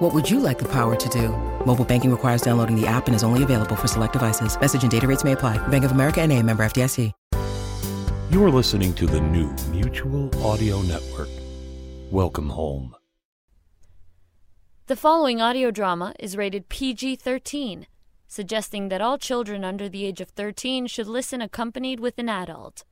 What would you like the power to do? Mobile banking requires downloading the app and is only available for select devices. Message and data rates may apply. Bank of America and a member FDIC. You are listening to the new Mutual Audio Network. Welcome home. The following audio drama is rated PG 13, suggesting that all children under the age of 13 should listen accompanied with an adult.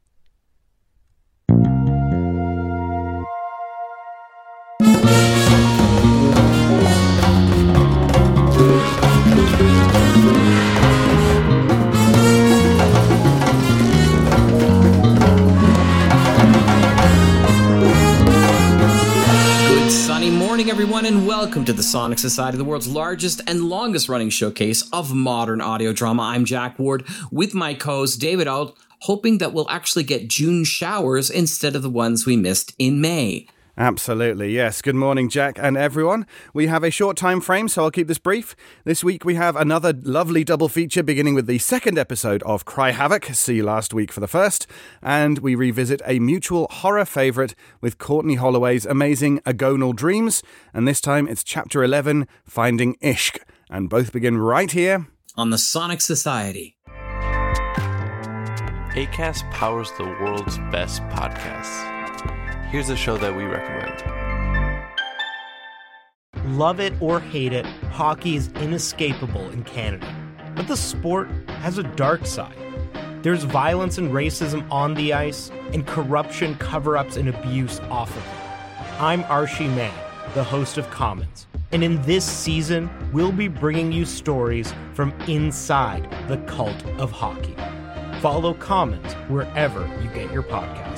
Sunny morning, everyone, and welcome to the Sonic Society, the world's largest and longest running showcase of modern audio drama. I'm Jack Ward with my co host David Ault, hoping that we'll actually get June showers instead of the ones we missed in May. Absolutely, yes. Good morning, Jack and everyone. We have a short time frame, so I'll keep this brief. This week we have another lovely double feature beginning with the second episode of Cry Havoc, see last week for the first, and we revisit a mutual horror favourite with Courtney Holloway's amazing Agonal Dreams, and this time it's chapter 11, Finding Ishq, and both begin right here on the Sonic Society. ACAST powers the world's best podcasts. Here's a show that we recommend. Love it or hate it, hockey is inescapable in Canada. But the sport has a dark side. There's violence and racism on the ice, and corruption, cover ups, and abuse off of it. I'm Archie Mann, the host of Commons, and in this season, we'll be bringing you stories from inside the cult of hockey. Follow Commons wherever you get your podcasts.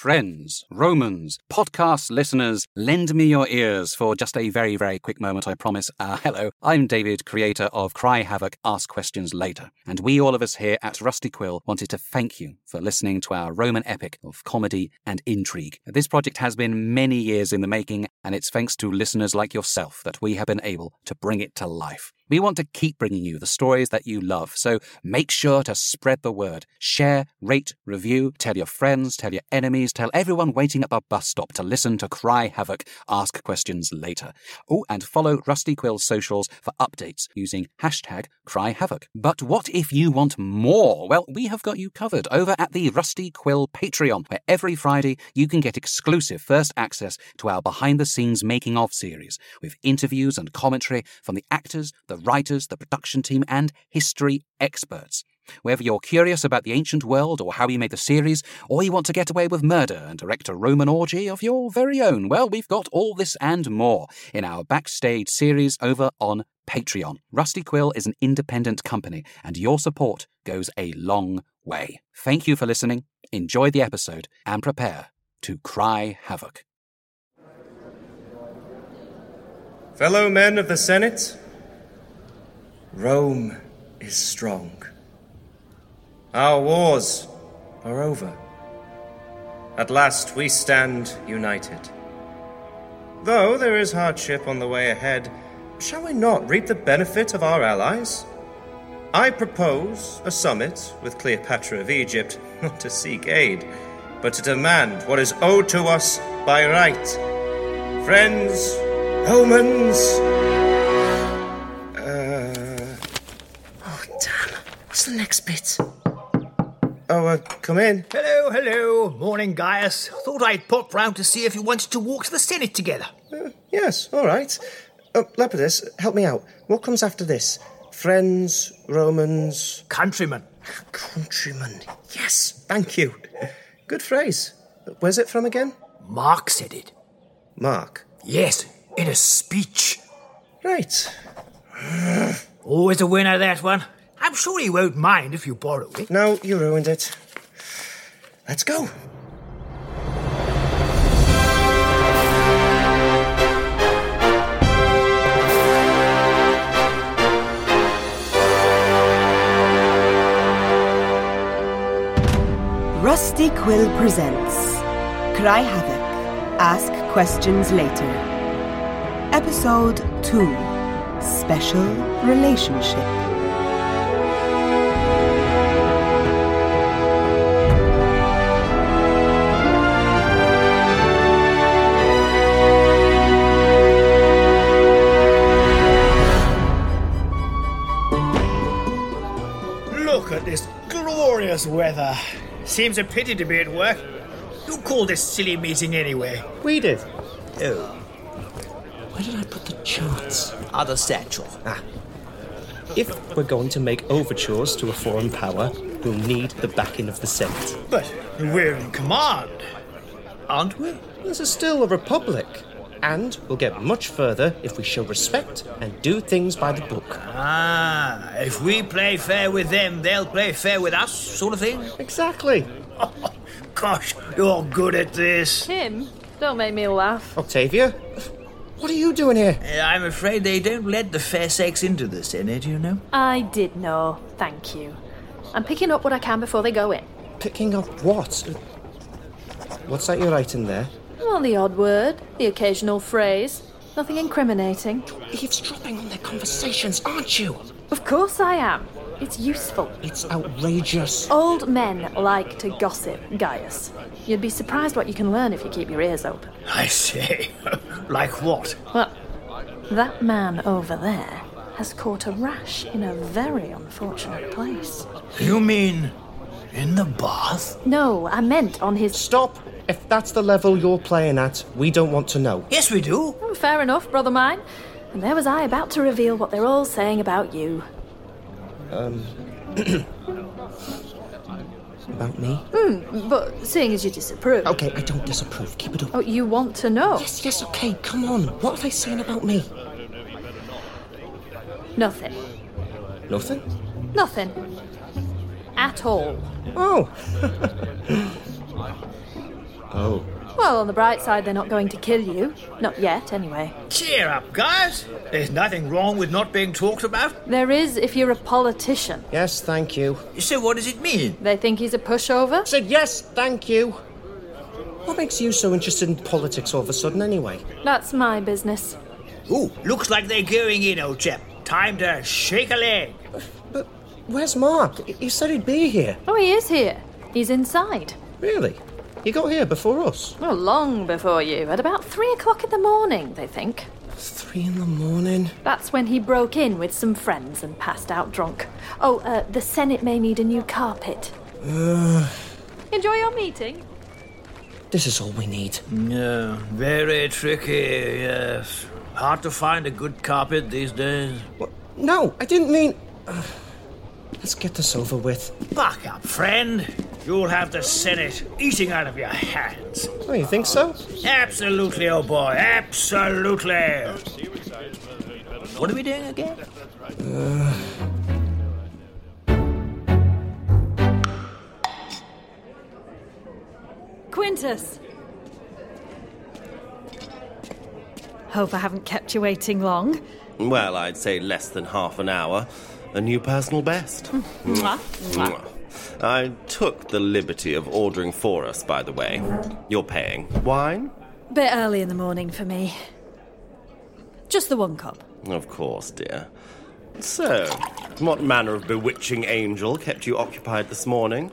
Friends, Romans, podcast listeners, lend me your ears for just a very, very quick moment, I promise. Uh, hello, I'm David, creator of Cry Havoc, Ask Questions Later. And we, all of us here at Rusty Quill, wanted to thank you for listening to our Roman epic of comedy and intrigue. This project has been many years in the making, and it's thanks to listeners like yourself that we have been able to bring it to life. We want to keep bringing you the stories that you love, so make sure to spread the word. Share, rate, review, tell your friends, tell your enemies, tell everyone waiting at the bus stop to listen to Cry Havoc, ask questions later. Oh, and follow Rusty Quill's socials for updates using hashtag Cry Havoc. But what if you want more? Well, we have got you covered over at the Rusty Quill Patreon, where every Friday you can get exclusive first access to our behind the scenes making of series with interviews and commentary from the actors, the writers, the production team, and history experts. Whether you're curious about the ancient world or how we made the series, or you want to get away with murder and direct a Roman orgy of your very own, well, we've got all this and more in our backstage series over on Patreon. Rusty Quill is an independent company, and your support goes a long way. Thank you for listening, enjoy the episode, and prepare to cry havoc. Fellow men of the Senate, Rome is strong. Our wars are over. At last we stand united. Though there is hardship on the way ahead, shall we not reap the benefit of our allies? I propose a summit with Cleopatra of Egypt, not to seek aid, but to demand what is owed to us by right. Friends, Romans, What's the? Oh, uh, come in. Hello, hello. Morning, Gaius. Thought I'd pop round to see if you wanted to walk to the Senate together. Uh, yes, all right. Oh, Lepidus, help me out. What comes after this? Friends, Romans. Countrymen. Countrymen. Yes, thank you. Good phrase. Where's it from again? Mark said it. Mark? Yes, in a speech. Right. Always a winner, that one. I'm sure he won't mind if you borrow it. No, you ruined it. Let's go. Rusty Quill presents Cry Havoc, Ask Questions Later. Episode 2 Special Relationship. Seems a pity to be at work. Who called this silly meeting anyway? We did. Oh. Where did I put the charts? Other satchel. Ah. If we're going to make overtures to a foreign power, we'll need the backing of the Senate. But we're in command, aren't we? This is still a republic. And we'll get much further if we show respect and do things by the book. Ah, if we play fair with them, they'll play fair with us, sort of thing? Exactly. gosh, you're good at this. Tim, don't make me laugh. Octavia, what are you doing here? Uh, I'm afraid they don't let the fair sex into the Senate, you know. I did know, thank you. I'm picking up what I can before they go in. Picking up what? What's that you're writing there? Well, the odd word, the occasional phrase. Nothing incriminating. You're Eavesdropping on their conversations, aren't you? Of course I am. It's useful. It's outrageous. Old men like to gossip, Gaius. You'd be surprised what you can learn if you keep your ears open. I see. like what? Well, that man over there has caught a rash in a very unfortunate place. You mean in the bath? No, I meant on his. Stop! If that's the level you're playing at, we don't want to know. Yes, we do. Oh, fair enough, brother mine. And there was I about to reveal what they're all saying about you. Um. about me? Hmm, but seeing as you disapprove. Okay, I don't disapprove. Keep it up. Oh, you want to know? Yes, yes, okay, come on. What are they saying about me? Nothing. Nothing? Nothing. At all. Oh. oh. Well, on the bright side, they're not going to kill you. Not yet, anyway. Cheer up, guys. There's nothing wrong with not being talked about. There is if you're a politician. Yes, thank you. So, what does it mean? They think he's a pushover? Said yes, thank you. What makes you so interested in politics all of a sudden, anyway? That's my business. Ooh, looks like they're going in, old chap. Time to shake a leg. But where's Mark? You said he'd be here. Oh, he is here. He's inside. Really? He got here before us? Oh, long before you. At about three o'clock in the morning, they think. Three in the morning? That's when he broke in with some friends and passed out drunk. Oh, uh, the Senate may need a new carpet. Uh, Enjoy your meeting. this is all we need. No, very tricky, yes. Hard to find a good carpet these days. What? No, I didn't mean. Let's get this over with. Back up, friend. You'll have the Senate eating out of your hands. Oh, you think so? Absolutely, oh boy, absolutely. What are we doing again? Uh, Quintus! Hope I haven't kept you waiting long. Well, I'd say less than half an hour. A new personal best. Mwah, mwah. I took the liberty of ordering for us, by the way. You're paying. Wine? Bit early in the morning for me. Just the one cup. Of course, dear. So, what manner of bewitching angel kept you occupied this morning?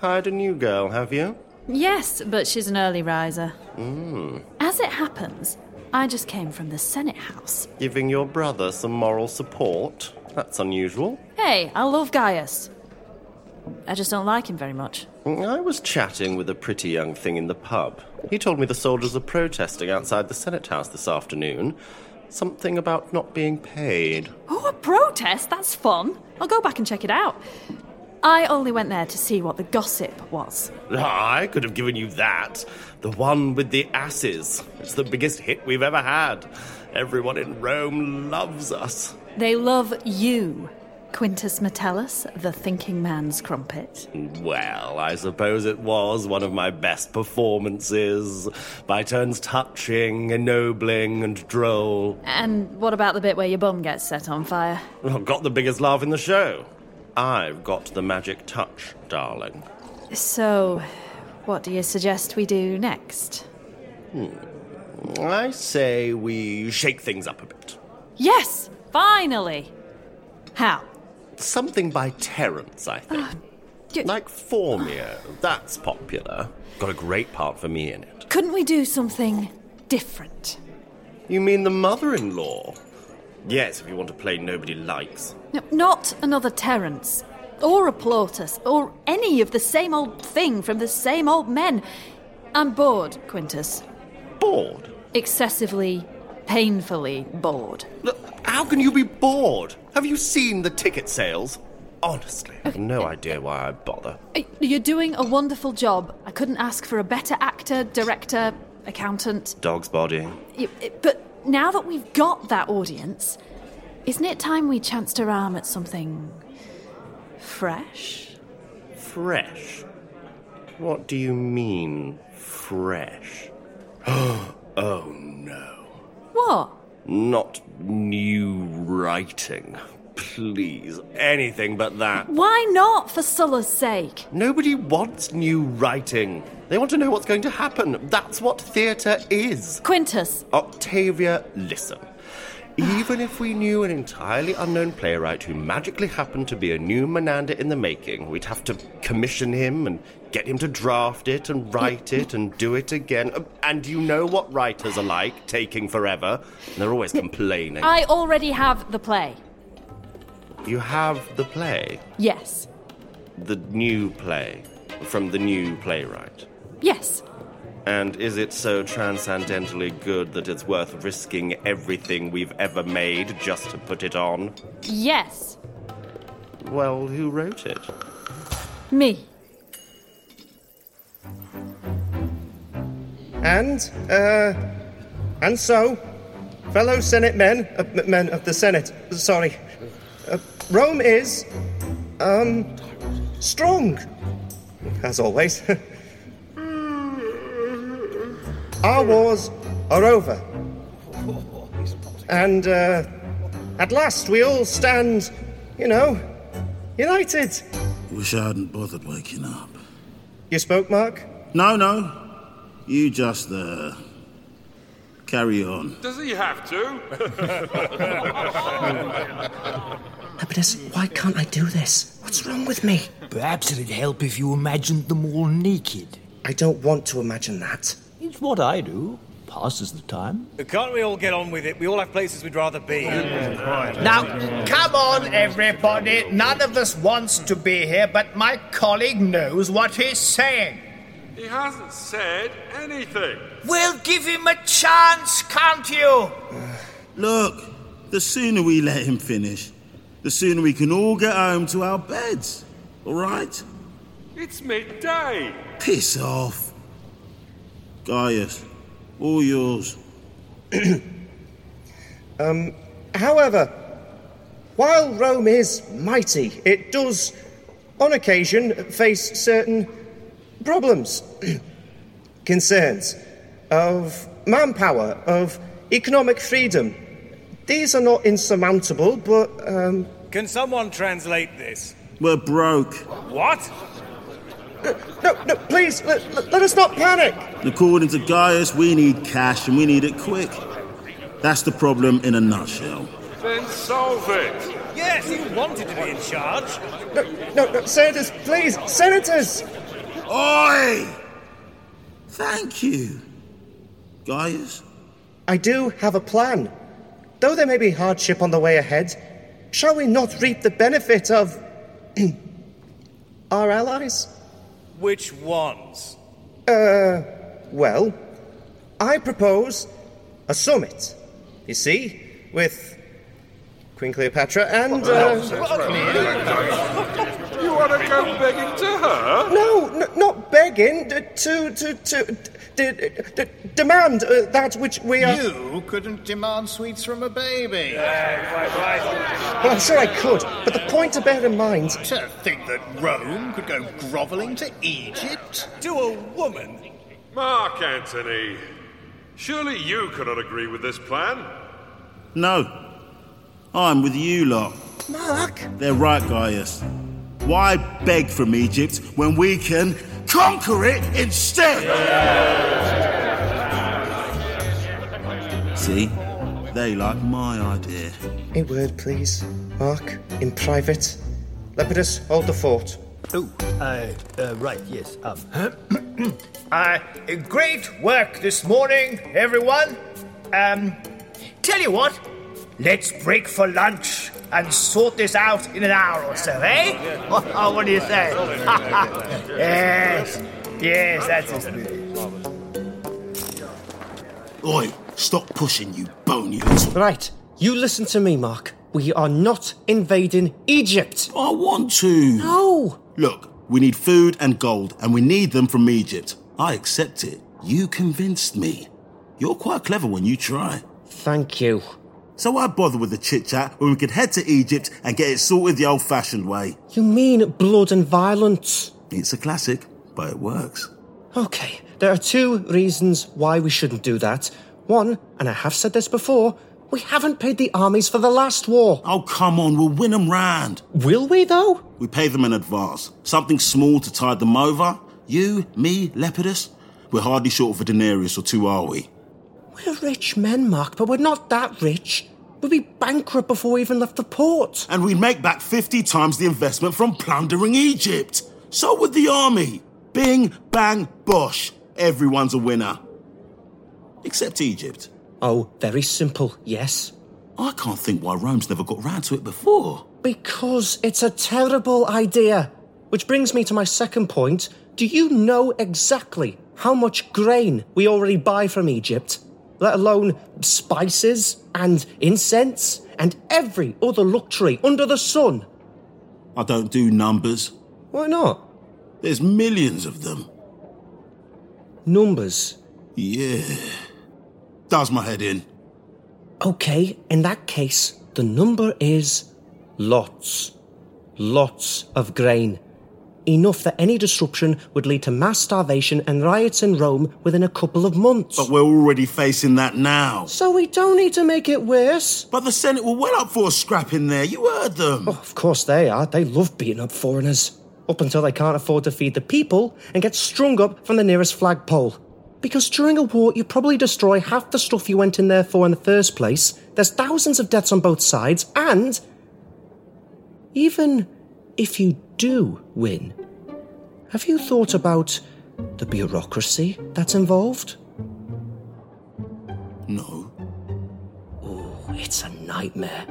Hired a new girl, have you? Yes, but she's an early riser. Mm. As it happens, I just came from the Senate House. Giving your brother some moral support? That's unusual. Hey, I love Gaius. I just don't like him very much. I was chatting with a pretty young thing in the pub. He told me the soldiers are protesting outside the Senate House this afternoon. Something about not being paid. Oh, a protest? That's fun. I'll go back and check it out. I only went there to see what the gossip was. Ah, I could have given you that. The one with the asses. It's the biggest hit we've ever had. Everyone in Rome loves us. They love you, Quintus Metellus, the thinking man's crumpet. Well, I suppose it was one of my best performances. By turns touching, ennobling, and droll. And what about the bit where your bum gets set on fire? Well, got the biggest laugh in the show. I've got the magic touch, darling. So, What do you suggest we do next? Hmm. I say we shake things up a bit. Yes! Finally! How? Something by Terence, I think. Ah, you- Like Phormio, that's popular. Got a great part for me in it. Couldn't we do something different? You mean the mother in law? Yes, if you want to play nobody likes. No, not another Terence, or a Plautus, or any of the same old thing from the same old men. I'm bored, Quintus. Bored? Excessively, painfully bored. Look, how can you be bored? Have you seen the ticket sales? Honestly, I have no idea why I bother. You're doing a wonderful job. I couldn't ask for a better actor, director, accountant. Dog's body. But now that we've got that audience, isn't it time we chanced our arm at something fresh? Fresh? What do you mean, fresh? oh no. What? Not new writing. Please, anything but that. Why not, for Sulla's sake? Nobody wants new writing. They want to know what's going to happen. That's what theatre is. Quintus, Octavia, listen. Even if we knew an entirely unknown playwright who magically happened to be a new Menander in the making, we'd have to commission him and get him to draft it and write it and do it again. Uh, And you know what writers are like, taking forever. They're always complaining. I already have the play. You have the play, Yes. the new play, from the new playwright. Yes. And is it so transcendentally good that it's worth risking everything we've ever made just to put it on? Yes. Well, who wrote it? Me. And, uh, and so, fellow Senate men, uh, men of the Senate, sorry, uh, Rome is, um, strong, as always. Our wars are over. And, uh, at last we all stand, you know, united. Wish I hadn't bothered waking up. You spoke, Mark? No, no. You just, uh. Carry on. Does he have to? Lepidus, why can't I do this? What's wrong with me? Perhaps it'd help if you imagined them all naked. I don't want to imagine that. It's what I do. Passes the time. Can't we all get on with it? We all have places we'd rather be. Now, come on, everybody. None of us wants to be here, but my colleague knows what he's saying. He hasn't said anything. Well, give him a chance, can't you? Look, the sooner we let him finish, the sooner we can all get home to our beds. All right? It's midday. Piss off. Gaius, all yours. Um, however, while Rome is mighty, it does, on occasion, face certain problems, concerns of manpower, of economic freedom. These are not insurmountable, but um, Can someone translate this? We're broke. What? No, no, please let, let- let us not panic. According to Gaius, we need cash and we need it quick. That's the problem in a nutshell. Then solve it. Yes, you wanted to be in charge. No, no, no, senators, please, senators. Oi! Thank you. Gaius? I do have a plan. Though there may be hardship on the way ahead, shall we not reap the benefit of our allies? Which ones? Uh, well, I propose a summit. You see, with Queen Cleopatra and. Uh, You want to go begging to her? no, n- not begging. d- To to to d- d- demand uh, that which we are. You couldn't demand sweets from a baby. Well, I'm sure I could, but the point to bear in mind. To think that Rome could go grovelling to Egypt? To a woman? Mark Antony. Surely you cannot agree with this plan. No. I'm with you lot. Mark? They're right, Gaius. Why beg from Egypt when we can conquer it instead. See? They like my idea. A word, please. Mark, in private. Lepidus, hold the fort. Oh, uh, uh, right, yes. Um, uh, great work this morning, everyone. Um, tell you what, let's break for lunch and sort this out in an hour or so, eh? Oh, what do you say? yes, yes, that's the spirit. Oi, stop pushing, you bony little. Right, you listen to me, Mark. We are not invading Egypt. I want to. No. Look, we need food and gold, and we need them from Egypt. I accept it. You convinced me. You're quite clever when you try. Thank you. So why bother with the chit chat when we could head to Egypt and get it sorted the old fashioned way? You mean blood and violence? It's a classic, but it works. Okay, there are two reasons why we shouldn't do that. One, and I have said this before, we haven't paid the armies for the last war. Oh, come on, we'll win them round. Will we, though? We pay them in advance. Something small to tide them over. You, me, Lepidus. We're hardly short of a denarius or two, are we? We're rich men, Mark, but we're not that rich. We'd be bankrupt before we even left the port. And we'd make back 50 times the investment from plundering Egypt. So would the army. Bing, bang, bosh. Everyone's a winner. Except Egypt. Oh, very simple, yes. I can't think why Rome's never got round to it before. Because it's a terrible idea. Which brings me to my second point. Do you know exactly how much grain we already buy from Egypt? Let alone spices and incense and every other luxury under the sun. I don't do numbers. Why not? There's millions of them. Numbers? Yeah. Does my head in. Okay, in that case, the number is lots. Lots of grain. Enough that any disruption would lead to mass starvation and riots in Rome within a couple of months. But we're already facing that now. So we don't need to make it worse. But the Senate were well up for a scrap in there. You heard them. Oh, of course they are. They love beating up foreigners. Up until they can't afford to feed the people and get strung up from the nearest flagpole. Because during a war, you probably destroy half the stuff you went in there for in the first place. There's thousands of deaths on both sides, and even if you do win, have you thought about the bureaucracy that's involved? No. Oh, it's a nightmare.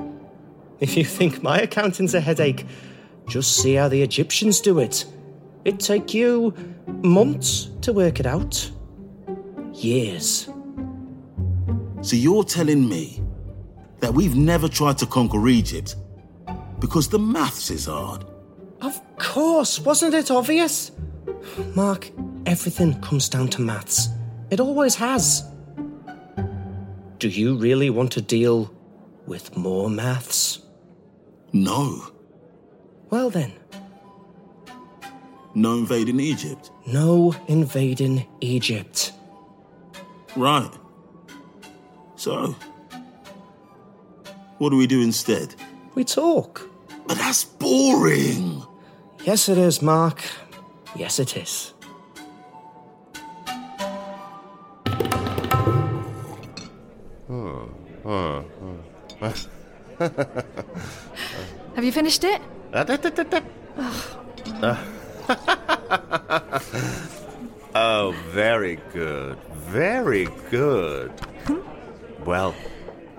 If you think my accounting's a headache, just see how the Egyptians do it. It'd take you months to work it out. Years. So you're telling me that we've never tried to conquer Egypt because the maths is hard? Of course, wasn't it obvious? Mark, everything comes down to maths. It always has. Do you really want to deal with more maths? No. Well then. No invading Egypt? No invading Egypt. Right. So, what do we do instead? We talk. But that's boring. Yes, it is, Mark. Yes, it is. Have you finished it? oh, very good. Very good. Well,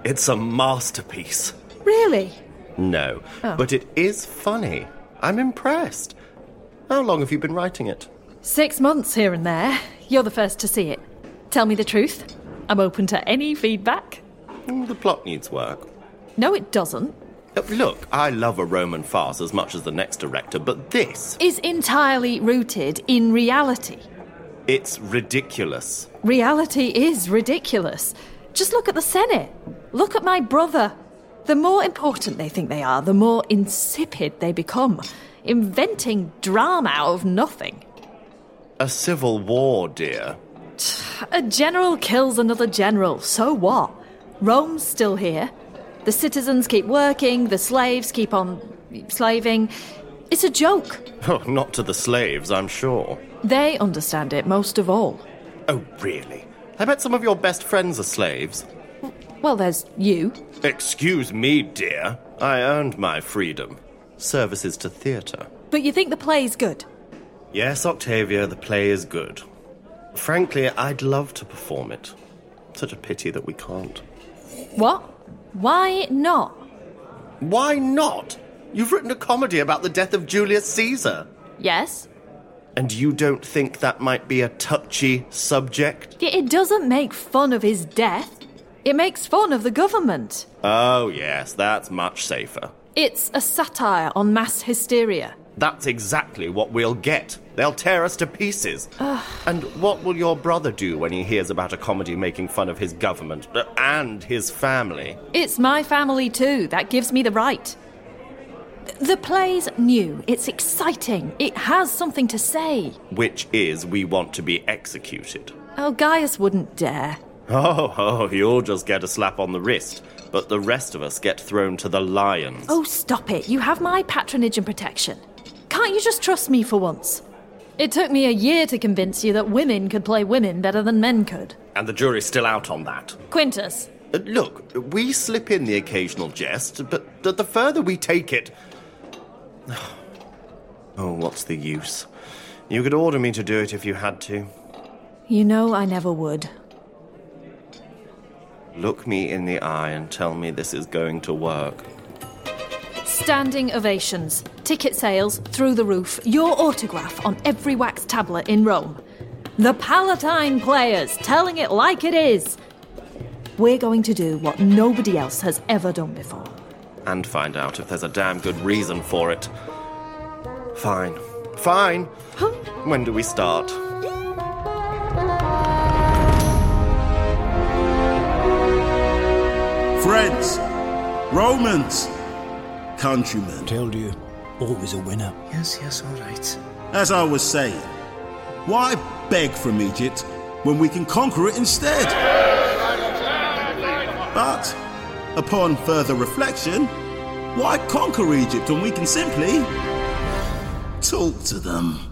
it's a masterpiece. Really? No, Oh. but it is funny. I'm impressed. How long have you been writing it? Six months here and there. You're the first to see it. Tell me the truth. I'm open to any feedback. Mm, The plot needs work. No, it doesn't. Uh, Look, I love a Roman farce as much as the next director, but this, Is entirely rooted in reality. it's ridiculous. Reality is ridiculous. Just look at the Senate. Look at my brother. The more important they think they are, the more insipid they become, inventing drama out of nothing. A civil war, dear. A general kills another general, so what? Rome's still here. The citizens keep working, the slaves keep on slaving. It's a joke. Oh, not to the slaves, I'm sure. They understand it most of all. Oh, really? I bet some of your best friends are slaves. Well, there's you. Excuse me, dear. I earned my freedom. Services to theatre. But you think the play's good? Yes, Octavia, the play is good. Frankly, I'd love to perform it. Such a pity that we can't. What? Why not? Why not? You've written a comedy about the death of Julius Caesar. Yes? And you don't think that might be a touchy subject? It doesn't make fun of his death. It makes fun of the government. Oh, yes, that's much safer. It's a satire on mass hysteria. That's exactly what we'll get. They'll tear us to pieces. and what will your brother do when he hears about a comedy making fun of his government uh, and his family? It's my family too. That gives me the right. The play's new. It's exciting. It has something to say. Which is, we want to be executed. Oh, Gaius wouldn't dare. Oh, oh, you'll just get a slap on the wrist, but the rest of us get thrown to the lions. Oh, stop it. You have my patronage and protection. Can't you just trust me for once? It took me a year to convince you that women could play women better than men could. And the jury's still out on that. Quintus. Uh, look, we slip in the occasional jest, but the, the further we take it. Oh, what's the use? You could order me to do it if you had to. You know I never would. Look me in the eye and tell me this is going to work. Standing ovations, ticket sales through the roof, your autograph on every wax tablet in Rome. The Palatine players telling it like it is. We're going to do what nobody else has ever done before. And find out if there's a damn good reason for it. Fine. Fine. When do we start? Friends, Romans, countrymen. Told you, always a winner. Yes, yes, all right. As I was saying, why beg from Egypt when we can conquer it instead? But, upon further reflection, why conquer Egypt when we can simply talk to them?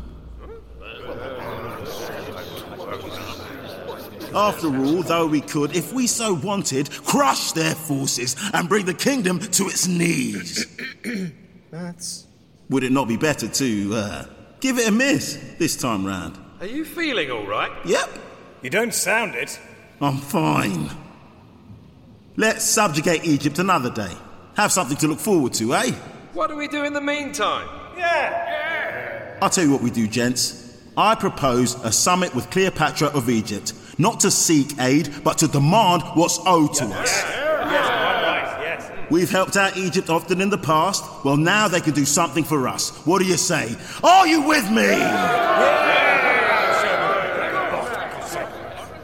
After all, though we could, if we so wanted, crush their forces and bring the kingdom to its knees. That's. Would it not be better to uh, give it a miss this time round? Are you feeling all right? Yep, You don't sound it. I'm fine. Let's subjugate Egypt another day. Have something to look forward to, eh? What do we do in the meantime? Yeah. yeah. I'll tell you what we do, gents. I propose a summit with Cleopatra of Egypt, not to seek aid, but to demand what's owed to us. We've helped out Egypt often in the past. Well, now they can do something for us. What do you say? Are you with me?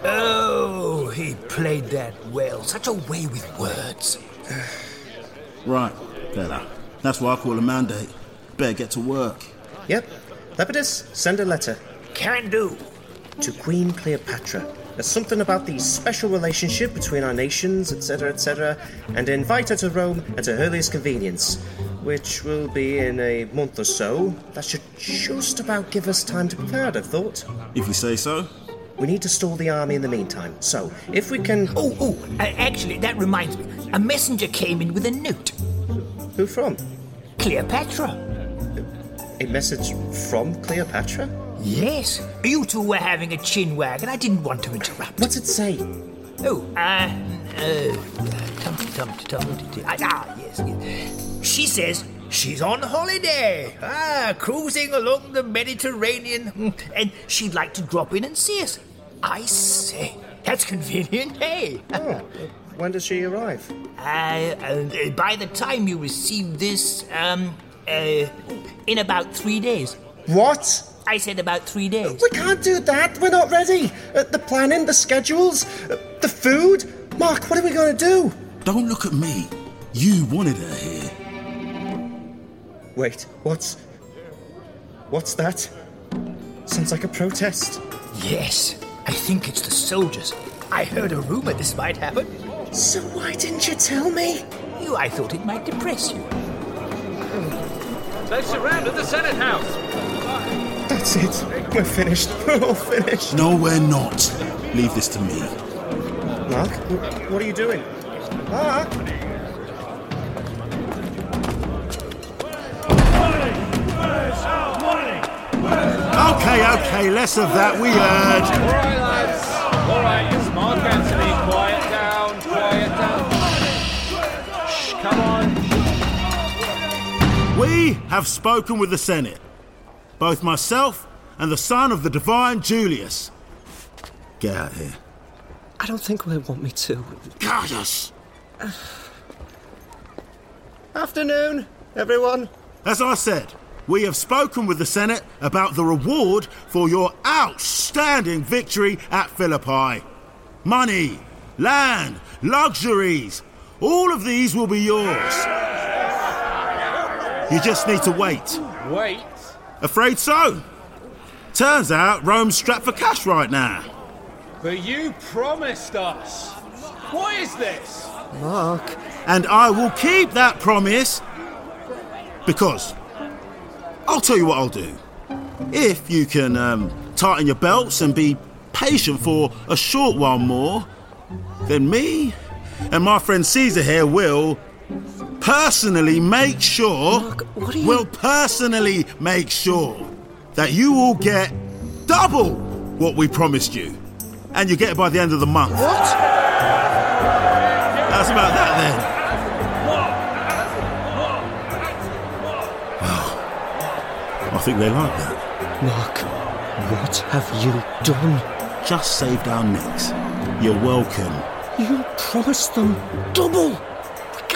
Oh, he played that well. Such a way with words. Right, better. That's why I call a mandate. Better get to work. Yep. Lepidus, send a letter. Can do. To Queen Cleopatra. There's something about the special relationship between our nations, etc., etc., and invite her to Rome at her earliest convenience, which will be in a month or so. That should just about give us time to prepare, I'd have thought. If you say so. We need to stall the army in the meantime, so if we can. Oh, oh, uh, actually, that reminds me. A messenger came in with a note. Who from? Cleopatra. A message from Cleopatra? Yes. You two were having a chin wag, and I didn't want to interrupt. What's it say? Oh, uh, uh, tum tum tum tum. Ah, yes, yes. She says she's on holiday. Ah, cruising along the Mediterranean, hmm, and she'd like to drop in and see us. I say, that's convenient, hey? Oh, when does she arrive? Uh, uh, by the time you receive this, um, uh, in about three days. What? I said about three days. We can't do that. We're not ready. Uh, the planning, the schedules, uh, the food. Mark, what are we going to do? Don't look at me. You wanted her here. Wait, what's. What's that? Sounds like a protest. Yes, I think it's the soldiers. I heard a rumor this might happen. So why didn't you tell me? You, I thought it might depress you. They've surrounded the Senate House. That's it. We're finished. We're all finished. No, we're not. Leave this to me. Mark, wh- what are you doing? Mark? Okay, okay, less of that. We heard. All right, lads. All right, it's Mark Antony. Quiet down, quiet down. Shh, come on. We have spoken with the Senate. Both myself and the son of the divine Julius. Get out here. I don't think they want me to. Gaius! Afternoon, everyone. As I said, we have spoken with the Senate about the reward for your outstanding victory at Philippi. Money, land, luxuries, all of these will be yours. You just need to wait. Wait. Afraid so. Turns out Rome's strapped for cash right now. But you promised us. What is this? Mark. And I will keep that promise because I'll tell you what I'll do. If you can um, tighten your belts and be patient for a short while more, then me and my friend Caesar here will personally make sure. we'll personally make sure that you all get double what we promised you, and you get it by the end of the month. What? That's about that then? I think they like that. Mark, what have you done? Just saved our necks. You're welcome. You promised them double.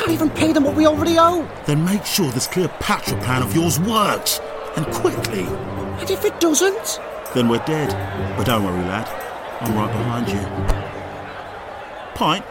Can't even pay them what we already owe. Then make sure this Cleopatra plan of yours works, and quickly. And if it doesn't? Then we're dead. But don't worry, lad. I'm right behind you. Pint?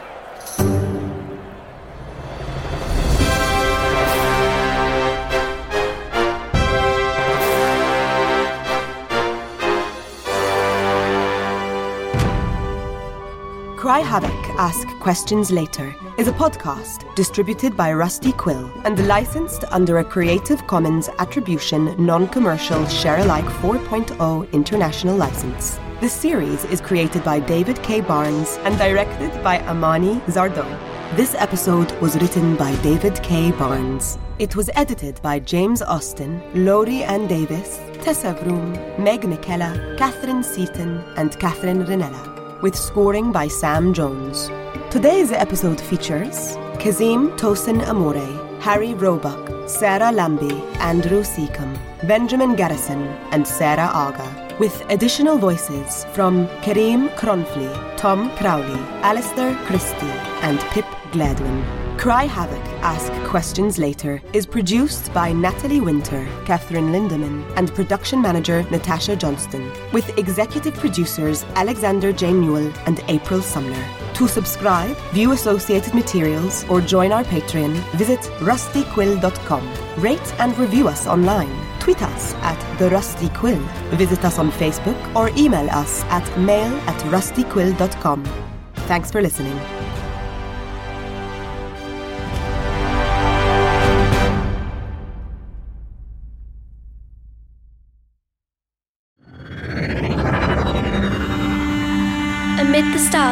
Cry Havoc Ask Questions Later is a podcast distributed by Rusty Quill and licensed under a Creative Commons Attribution Non Commercial Share Alike 4.0 International License. The series is created by David K. Barnes and directed by Amani Zardon. This episode was written by David K. Barnes. It was edited by James Austin, Laurie Ann Davis, Tessa Vroom, Meg McKella, Catherine Seaton, and Catherine Renella with scoring by Sam Jones. Today's episode features Kazim Tosin Amore, Harry Roebuck, Sarah Lambie, Andrew Seacombe, Benjamin Garrison, and Sarah Aga, with additional voices from Kareem Cronfley, Tom Crowley, Alistair Christie, and Pip Gladwin. Cry Havoc Ask Questions Later is produced by Natalie Winter, Catherine Lindemann, and production manager Natasha Johnston, with executive producers Alexander J. Newell and April Sumner. To subscribe, view associated materials, or join our Patreon, visit rustyquill.com. Rate and review us online. Tweet us at The Rusty Quill. Visit us on Facebook or email us at mail at rustyquill.com. Thanks for listening.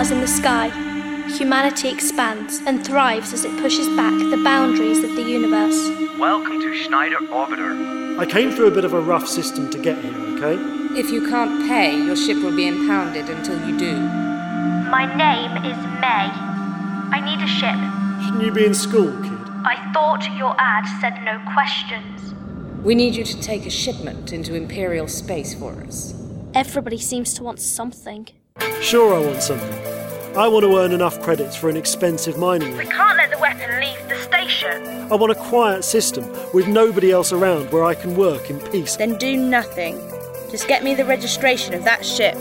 Stars in the sky, humanity expands and thrives as it pushes back the boundaries of the universe. Welcome to Schneider Orbiter. I came through a bit of a rough system to get here, okay? If you can't pay, your ship will be impounded until you do. My name is May. I need a ship. Shouldn't you be in school, kid? I thought your ad said no questions. We need you to take a shipment into Imperial space for us. Everybody seems to want something. Sure, I want something. I want to earn enough credits for an expensive mining We can't let the weapon leave the station. I want a quiet system with nobody else around where I can work in peace. Then do nothing. Just get me the registration of that ship.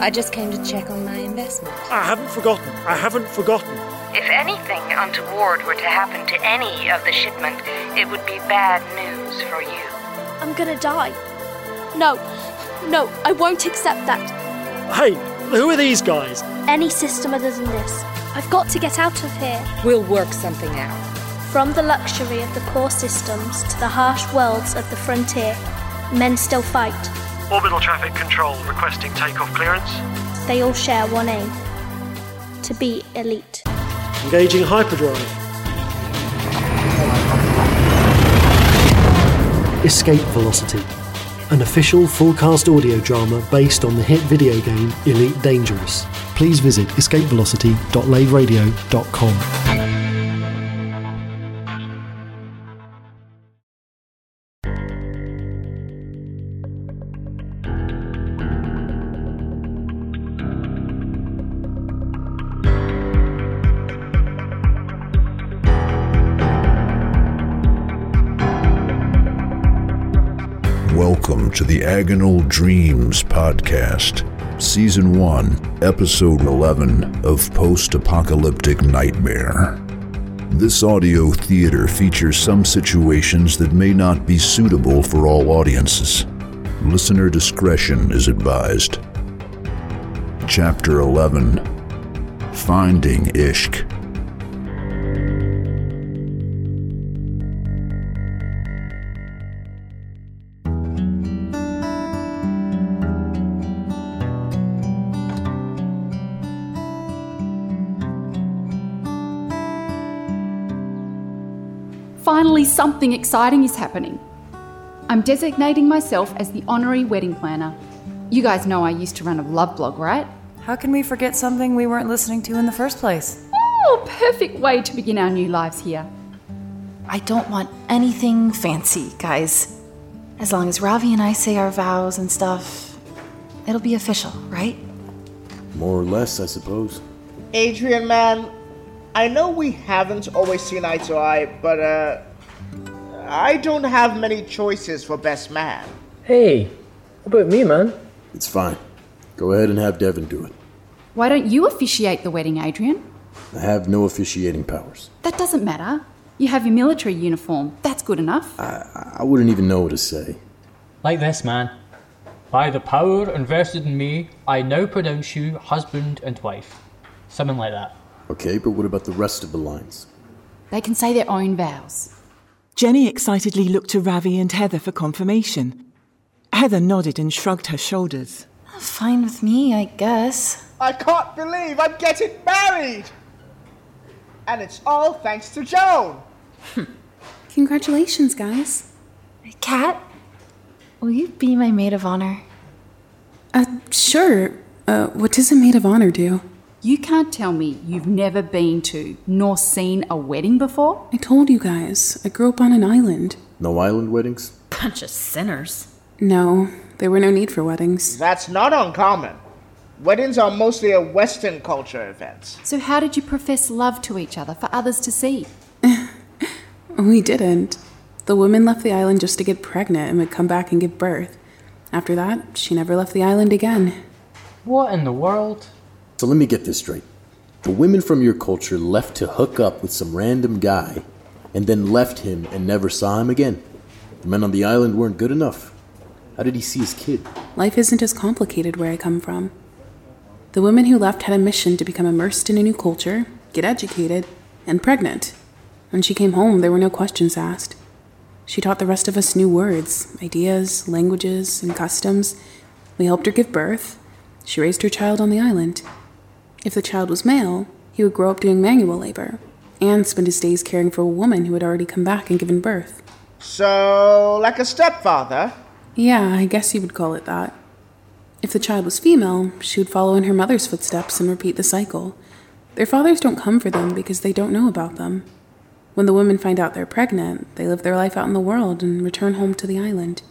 I just came to check on my investment. I haven't forgotten. I haven't forgotten. If anything untoward were to happen to any of the shipment, it would be bad news for you. I'm gonna die. No, no, I won't accept that. Hey, who are these guys? Any system other than this. I've got to get out of here. We'll work something out. From the luxury of the core systems to the harsh worlds of the frontier, men still fight. Orbital traffic control requesting takeoff clearance. They all share one aim to be elite. Engaging hyperdrive. Escape Velocity, an official full cast audio drama based on the hit video game Elite Dangerous. Please visit escapevelocity.laveradio.com. to the Agonal Dreams podcast, Season 1, Episode 11 of Post Apocalyptic Nightmare. This audio theater features some situations that may not be suitable for all audiences. Listener discretion is advised. Chapter 11 Finding Ishq. Something exciting is happening. I'm designating myself as the honorary wedding planner. You guys know I used to run a love blog, right? How can we forget something we weren't listening to in the first place? Oh, perfect way to begin our new lives here. I don't want anything fancy, guys. As long as Ravi and I say our vows and stuff, it'll be official, right? More or less, I suppose. Adrian, man, I know we haven't always seen eye to eye, but uh, I don't have many choices for best man. Hey, what about me, man? It's fine. Go ahead and have Devon do it. Why don't you officiate the wedding, Adrian? I have no officiating powers. That doesn't matter. You have your military uniform. That's good enough. I, I wouldn't even know what to say. Like this, man. By the power invested in me, I now pronounce you husband and wife. Something like that. Okay, but what about the rest of the lines? They can say their own vows. Jenny excitedly looked to Ravi and Heather for confirmation. Heather nodded and shrugged her shoulders. Fine with me, I guess. I can't believe I'm getting married! And it's all thanks to Joan! Congratulations, guys. Kat, will you be my maid of honor? Uh, sure. Uh, what does a maid of honor do? You can't tell me you've never been to nor seen a wedding before? I told you guys. I grew up on an island. No island weddings? Bunch of sinners. No, there were no need for weddings. That's not uncommon. Weddings are mostly a Western culture event. So, how did you profess love to each other for others to see? We didn't. The woman left the island just to get pregnant and would come back and give birth. After that, she never left the island again. What in the world? So let me get this straight. The women from your culture left to hook up with some random guy and then left him and never saw him again. The men on the island weren't good enough. How did he see his kid? Life isn't as complicated where I come from. The women who left had a mission to become immersed in a new culture, get educated, and pregnant. When she came home, there were no questions asked. She taught the rest of us new words, ideas, languages, and customs. We helped her give birth. She raised her child on the island. If the child was male, he would grow up doing manual labor and spend his days caring for a woman who had already come back and given birth. So, like a stepfather? Yeah, I guess you would call it that. If the child was female, she would follow in her mother's footsteps and repeat the cycle. Their fathers don't come for them because they don't know about them. When the women find out they're pregnant, they live their life out in the world and return home to the island.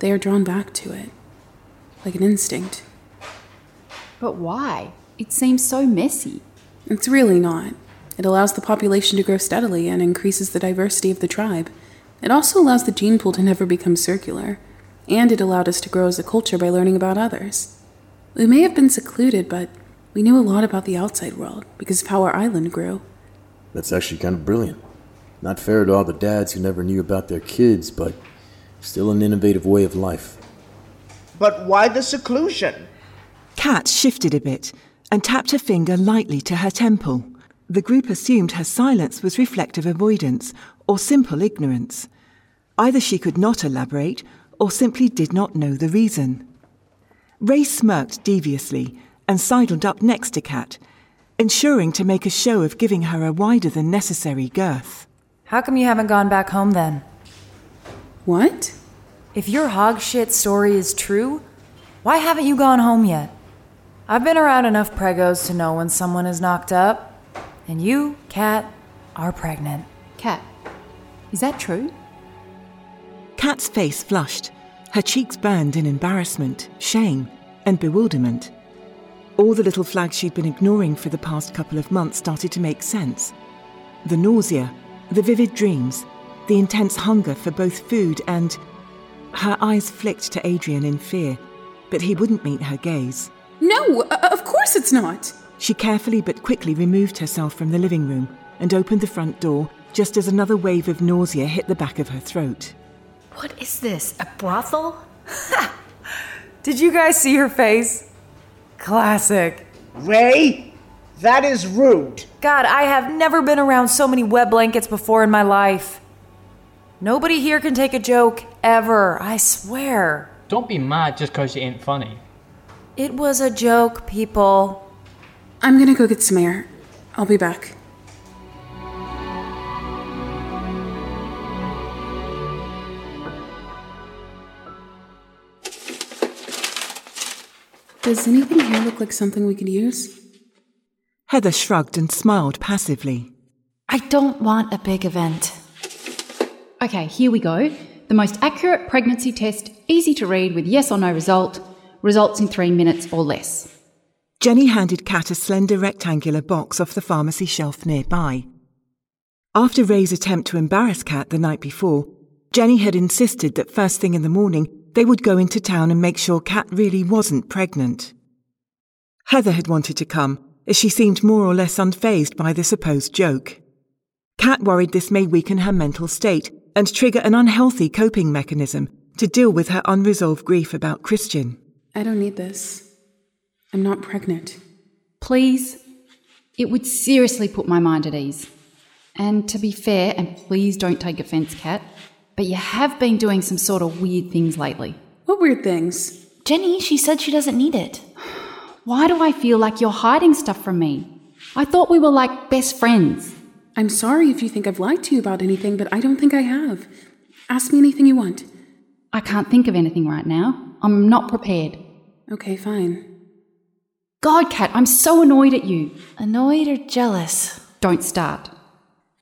They are drawn back to it, like an instinct. But why? It seems so messy. It's really not. It allows the population to grow steadily and increases the diversity of the tribe. It also allows the gene pool to never become circular, and it allowed us to grow as a culture by learning about others. We may have been secluded, but we knew a lot about the outside world because of how our island grew. That's actually kind of brilliant. Not fair to all the dads who never knew about their kids, but still an innovative way of life. But why the seclusion? Kat shifted a bit and tapped her finger lightly to her temple. The group assumed her silence was reflective avoidance or simple ignorance. Either she could not elaborate or simply did not know the reason. Ray smirked deviously and sidled up next to Kat, ensuring to make a show of giving her a wider than necessary girth. How come you haven't gone back home then? What? If your hog shit story is true, why haven't you gone home yet? I've been around enough pregos to know when someone is knocked up. And you, Kat, are pregnant. Kat, is that true? Kat's face flushed. Her cheeks burned in embarrassment, shame, and bewilderment. All the little flags she'd been ignoring for the past couple of months started to make sense. The nausea, the vivid dreams, the intense hunger for both food and. Her eyes flicked to Adrian in fear, but he wouldn't meet her gaze. No, uh, of course it's not. She carefully but quickly removed herself from the living room and opened the front door just as another wave of nausea hit the back of her throat. What is this? A brothel? Did you guys see her face? Classic. Ray, that is rude. God, I have never been around so many wet blankets before in my life. Nobody here can take a joke, ever, I swear. Don't be mad just because it ain't funny. It was a joke, people. I'm gonna go get some air. I'll be back. Does anything here look like something we could use? Heather shrugged and smiled passively. I don't want a big event. Okay, here we go. The most accurate pregnancy test, easy to read with yes or no result, results in three minutes or less. Jenny handed Kat a slender rectangular box off the pharmacy shelf nearby. After Ray's attempt to embarrass Kat the night before, Jenny had insisted that first thing in the morning they would go into town and make sure Kat really wasn't pregnant. Heather had wanted to come, as she seemed more or less unfazed by the supposed joke. Kat worried this may weaken her mental state and trigger an unhealthy coping mechanism to deal with her unresolved grief about Christian. I don't need this. I'm not pregnant. Please, it would seriously put my mind at ease. And to be fair, and please don't take offence, Kat, but you have been doing some sort of weird things lately. What weird things? Jenny, she said she doesn't need it. Why do I feel like you're hiding stuff from me? I thought we were like best friends. I'm sorry if you think I've lied to you about anything, but I don't think I have. Ask me anything you want. I can't think of anything right now. I'm not prepared. Okay, fine. God, Kat, I'm so annoyed at you. Annoyed or jealous? Don't start.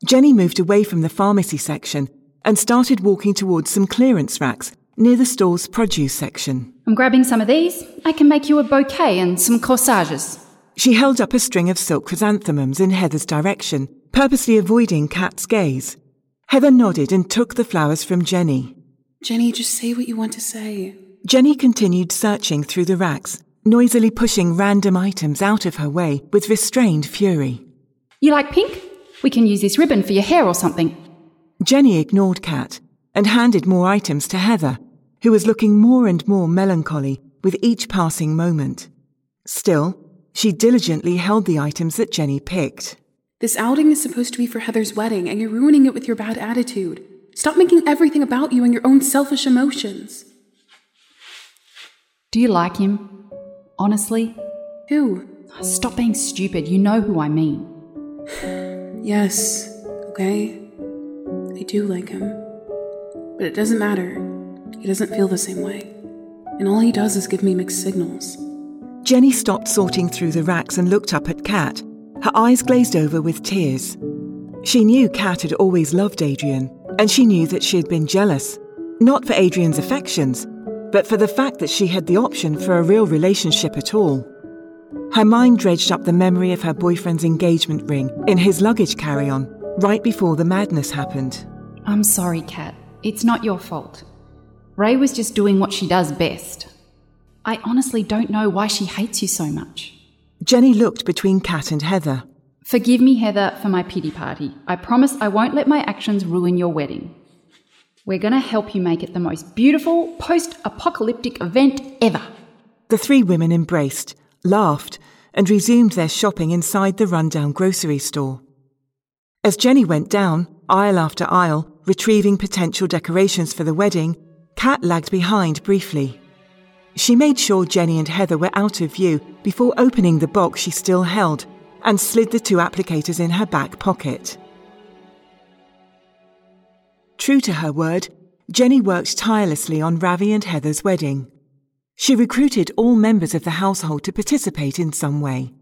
Jenny moved away from the pharmacy section and started walking towards some clearance racks near the store's produce section. I'm grabbing some of these. I can make you a bouquet and some corsages. She held up a string of silk chrysanthemums in Heather's direction, purposely avoiding Kat's gaze. Heather nodded and took the flowers from Jenny. Jenny, just say what you want to say. Jenny continued searching through the racks, noisily pushing random items out of her way with restrained fury. You like pink? We can use this ribbon for your hair or something. Jenny ignored Kat and handed more items to Heather, who was looking more and more melancholy with each passing moment. Still, she diligently held the items that Jenny picked. This outing is supposed to be for Heather's wedding, and you're ruining it with your bad attitude. Stop making everything about you and your own selfish emotions. Do you like him? Honestly? Who? Stop being stupid. You know who I mean. Yes, okay? I do like him. But it doesn't matter. He doesn't feel the same way. And all he does is give me mixed signals. Jenny stopped sorting through the racks and looked up at Kat, her eyes glazed over with tears. She knew Kat had always loved Adrian, and she knew that she had been jealous, not for Adrian's affections, but for the fact that she had the option for a real relationship at all. Her mind dredged up the memory of her boyfriend's engagement ring in his luggage carry on right before the madness happened. I'm sorry, Kat. It's not your fault. Ray was just doing what she does best. I honestly don't know why she hates you so much. Jenny looked between Kat and Heather. Forgive me, Heather, for my pity party. I promise I won't let my actions ruin your wedding. We're going to help you make it the most beautiful post apocalyptic event ever. The three women embraced, laughed, and resumed their shopping inside the rundown grocery store. As Jenny went down, aisle after aisle, retrieving potential decorations for the wedding, Kat lagged behind briefly. She made sure Jenny and Heather were out of view before opening the box she still held and slid the two applicators in her back pocket. True to her word, Jenny worked tirelessly on Ravi and Heather's wedding. She recruited all members of the household to participate in some way.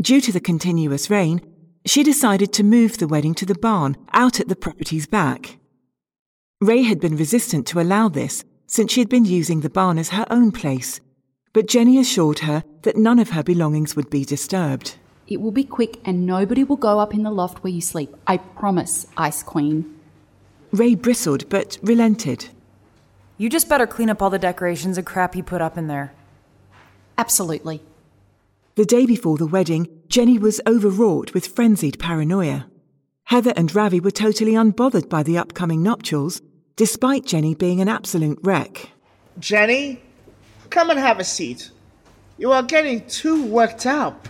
Due to the continuous rain, she decided to move the wedding to the barn out at the property's back. Ray had been resistant to allow this since she had been using the barn as her own place, but Jenny assured her that none of her belongings would be disturbed. It will be quick and nobody will go up in the loft where you sleep. I promise, Ice Queen. Ray bristled but relented. You just better clean up all the decorations and crap he put up in there. Absolutely. The day before the wedding, Jenny was overwrought with frenzied paranoia. Heather and Ravi were totally unbothered by the upcoming nuptials, despite Jenny being an absolute wreck. Jenny, come and have a seat. You are getting too worked up.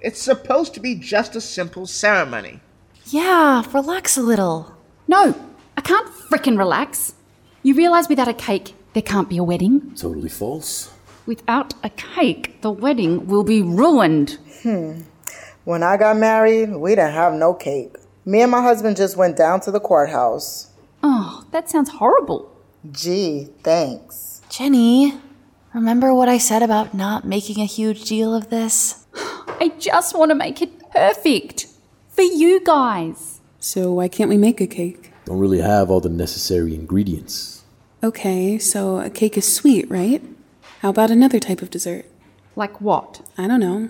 It's supposed to be just a simple ceremony. Yeah, relax a little. No, I can't frickin' relax. You realise without a cake, there can't be a wedding? Totally false. Without a cake, the wedding will be ruined. Hmm. When I got married, we didn't have no cake. Me and my husband just went down to the courthouse. Oh, that sounds horrible. Gee, thanks. Jenny, remember what I said about not making a huge deal of this? I just want to make it perfect. For you guys. So, why can't we make a cake? Don't really have all the necessary ingredients. Okay, so a cake is sweet, right? How about another type of dessert? Like what? I don't know.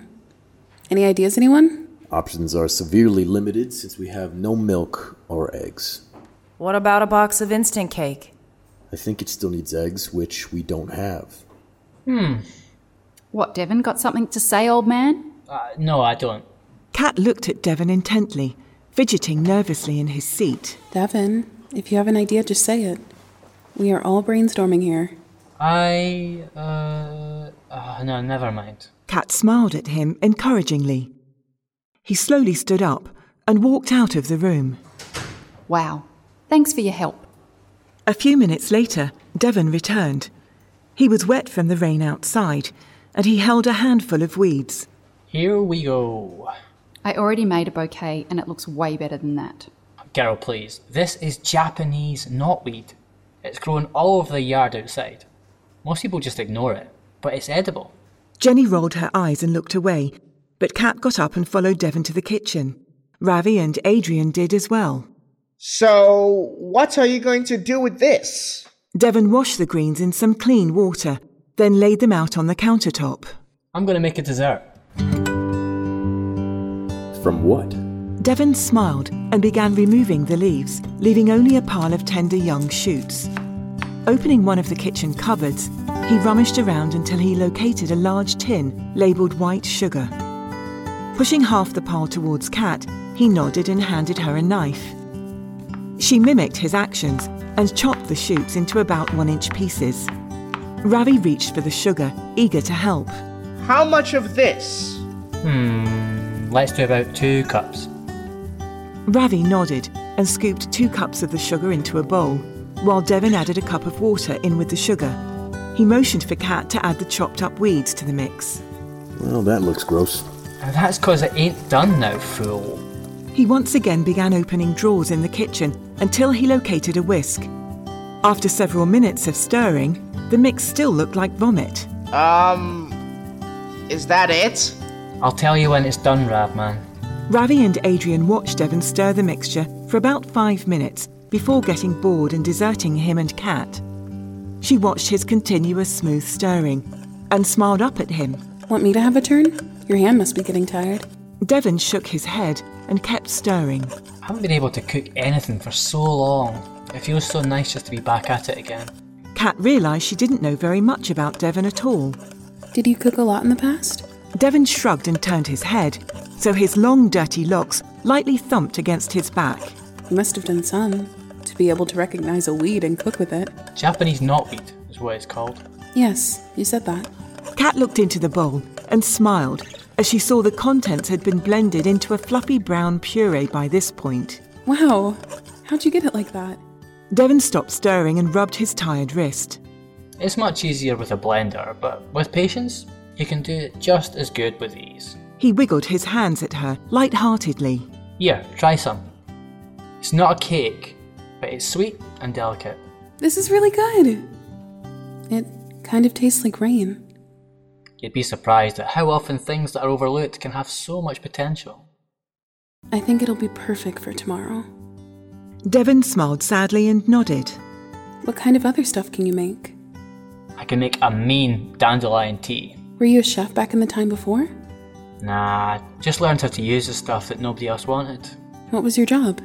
Any ideas, anyone? Options are severely limited since we have no milk or eggs. What about a box of instant cake? I think it still needs eggs, which we don't have. Hmm. What, Devon, got something to say, old man? Uh, no, I don't. Kat looked at Devon intently, fidgeting nervously in his seat. Devon, if you have an idea, just say it. We are all brainstorming here. I. Uh, uh. No, never mind. Kat smiled at him encouragingly. He slowly stood up and walked out of the room. Wow. Thanks for your help. A few minutes later, Devon returned. He was wet from the rain outside, and he held a handful of weeds. Here we go. I already made a bouquet, and it looks way better than that. Girl, please. This is Japanese knotweed. It's grown all over the yard outside. Most people just ignore it, but it's edible. Jenny rolled her eyes and looked away, but Kat got up and followed Devon to the kitchen. Ravi and Adrian did as well. So, what are you going to do with this? Devon washed the greens in some clean water, then laid them out on the countertop. I'm going to make a dessert. From what? Devon smiled and began removing the leaves, leaving only a pile of tender young shoots. Opening one of the kitchen cupboards, he rummaged around until he located a large tin labelled white sugar. Pushing half the pile towards Kat, he nodded and handed her a knife. She mimicked his actions and chopped the shoots into about one inch pieces. Ravi reached for the sugar, eager to help. How much of this? Hmm, let's do about two cups. Ravi nodded and scooped two cups of the sugar into a bowl, while Devon added a cup of water in with the sugar. He motioned for Kat to add the chopped up weeds to the mix. Well, that looks gross. And that's because it ain't done now, fool. He once again began opening drawers in the kitchen until he located a whisk. After several minutes of stirring, the mix still looked like vomit. Um, is that it? I'll tell you when it's done, Ravman. Ravi and Adrian watched Devon stir the mixture for about five minutes before getting bored and deserting him and Kat. She watched his continuous smooth stirring and smiled up at him. Want me to have a turn? Your hand must be getting tired. Devon shook his head and kept stirring. I haven't been able to cook anything for so long. It feels so nice just to be back at it again. Kat realised she didn't know very much about Devon at all. Did you cook a lot in the past? Devon shrugged and turned his head, so his long, dirty locks lightly thumped against his back. You must have done some to be able to recognize a weed and cook with it. Japanese knotweed is what it's called. Yes, you said that. Kat looked into the bowl and smiled, as she saw the contents had been blended into a fluffy brown puree by this point. Wow, how'd you get it like that? Devon stopped stirring and rubbed his tired wrist. It's much easier with a blender, but with patience, you can do it just as good with these. He wiggled his hands at her light-heartedly. Here, try some. It's not a cake, but it's sweet and delicate. This is really good. It kind of tastes like rain. You'd be surprised at how often things that are overlooked can have so much potential. I think it'll be perfect for tomorrow. Devon smiled sadly and nodded. What kind of other stuff can you make? I can make a mean dandelion tea. Were you a chef back in the time before? Nah, just learned how to use the stuff that nobody else wanted. What was your job?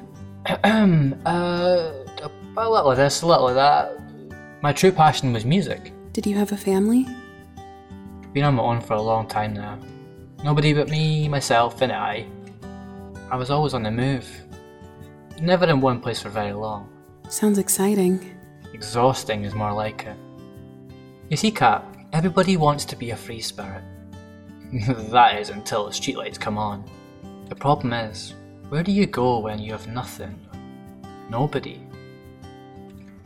Ahem, uh, a little of this, a little of that. My true passion was music. Did you have a family? Been on my own for a long time now. Nobody but me, myself, and I. I was always on the move. Never in one place for very long. Sounds exciting. Exhausting is more like it. You see, Kat, everybody wants to be a free spirit. that is until the streetlights come on. The problem is, where do you go when you have nothing? Nobody.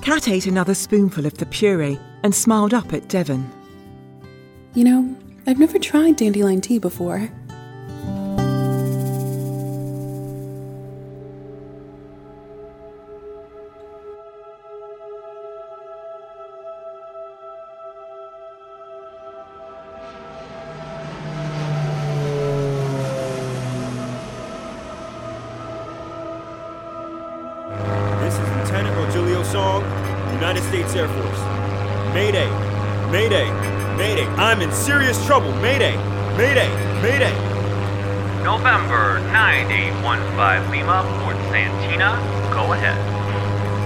Kat ate another spoonful of the puree and smiled up at Devon. You know, I've never tried dandelion tea before. Rogelio Song, United States Air Force. Mayday! Mayday! Mayday! I'm in serious trouble! Mayday! Mayday! Mayday! November 9815 Lima, Port Santina. Go ahead.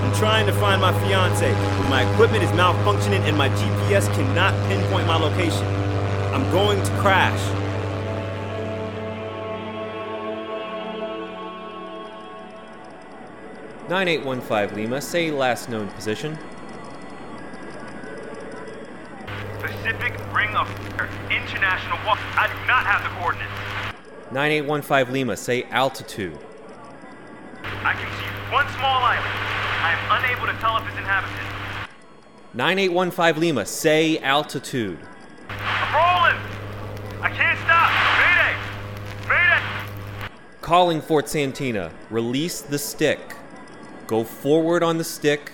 I'm trying to find my fiance, but my equipment is malfunctioning and my GPS cannot pinpoint my location. I'm going to crash. Nine eight one five Lima, say last known position. Pacific Ring of Fire, International Water. I do not have the coordinates. 9815 Lima, say altitude. I can see one small island. I am unable to tell if it's inhabited. 9815 Lima, say altitude. I'm rolling! I can't stop! Mayday! Mayday! Calling Fort Santina, release the stick. Go forward on the stick,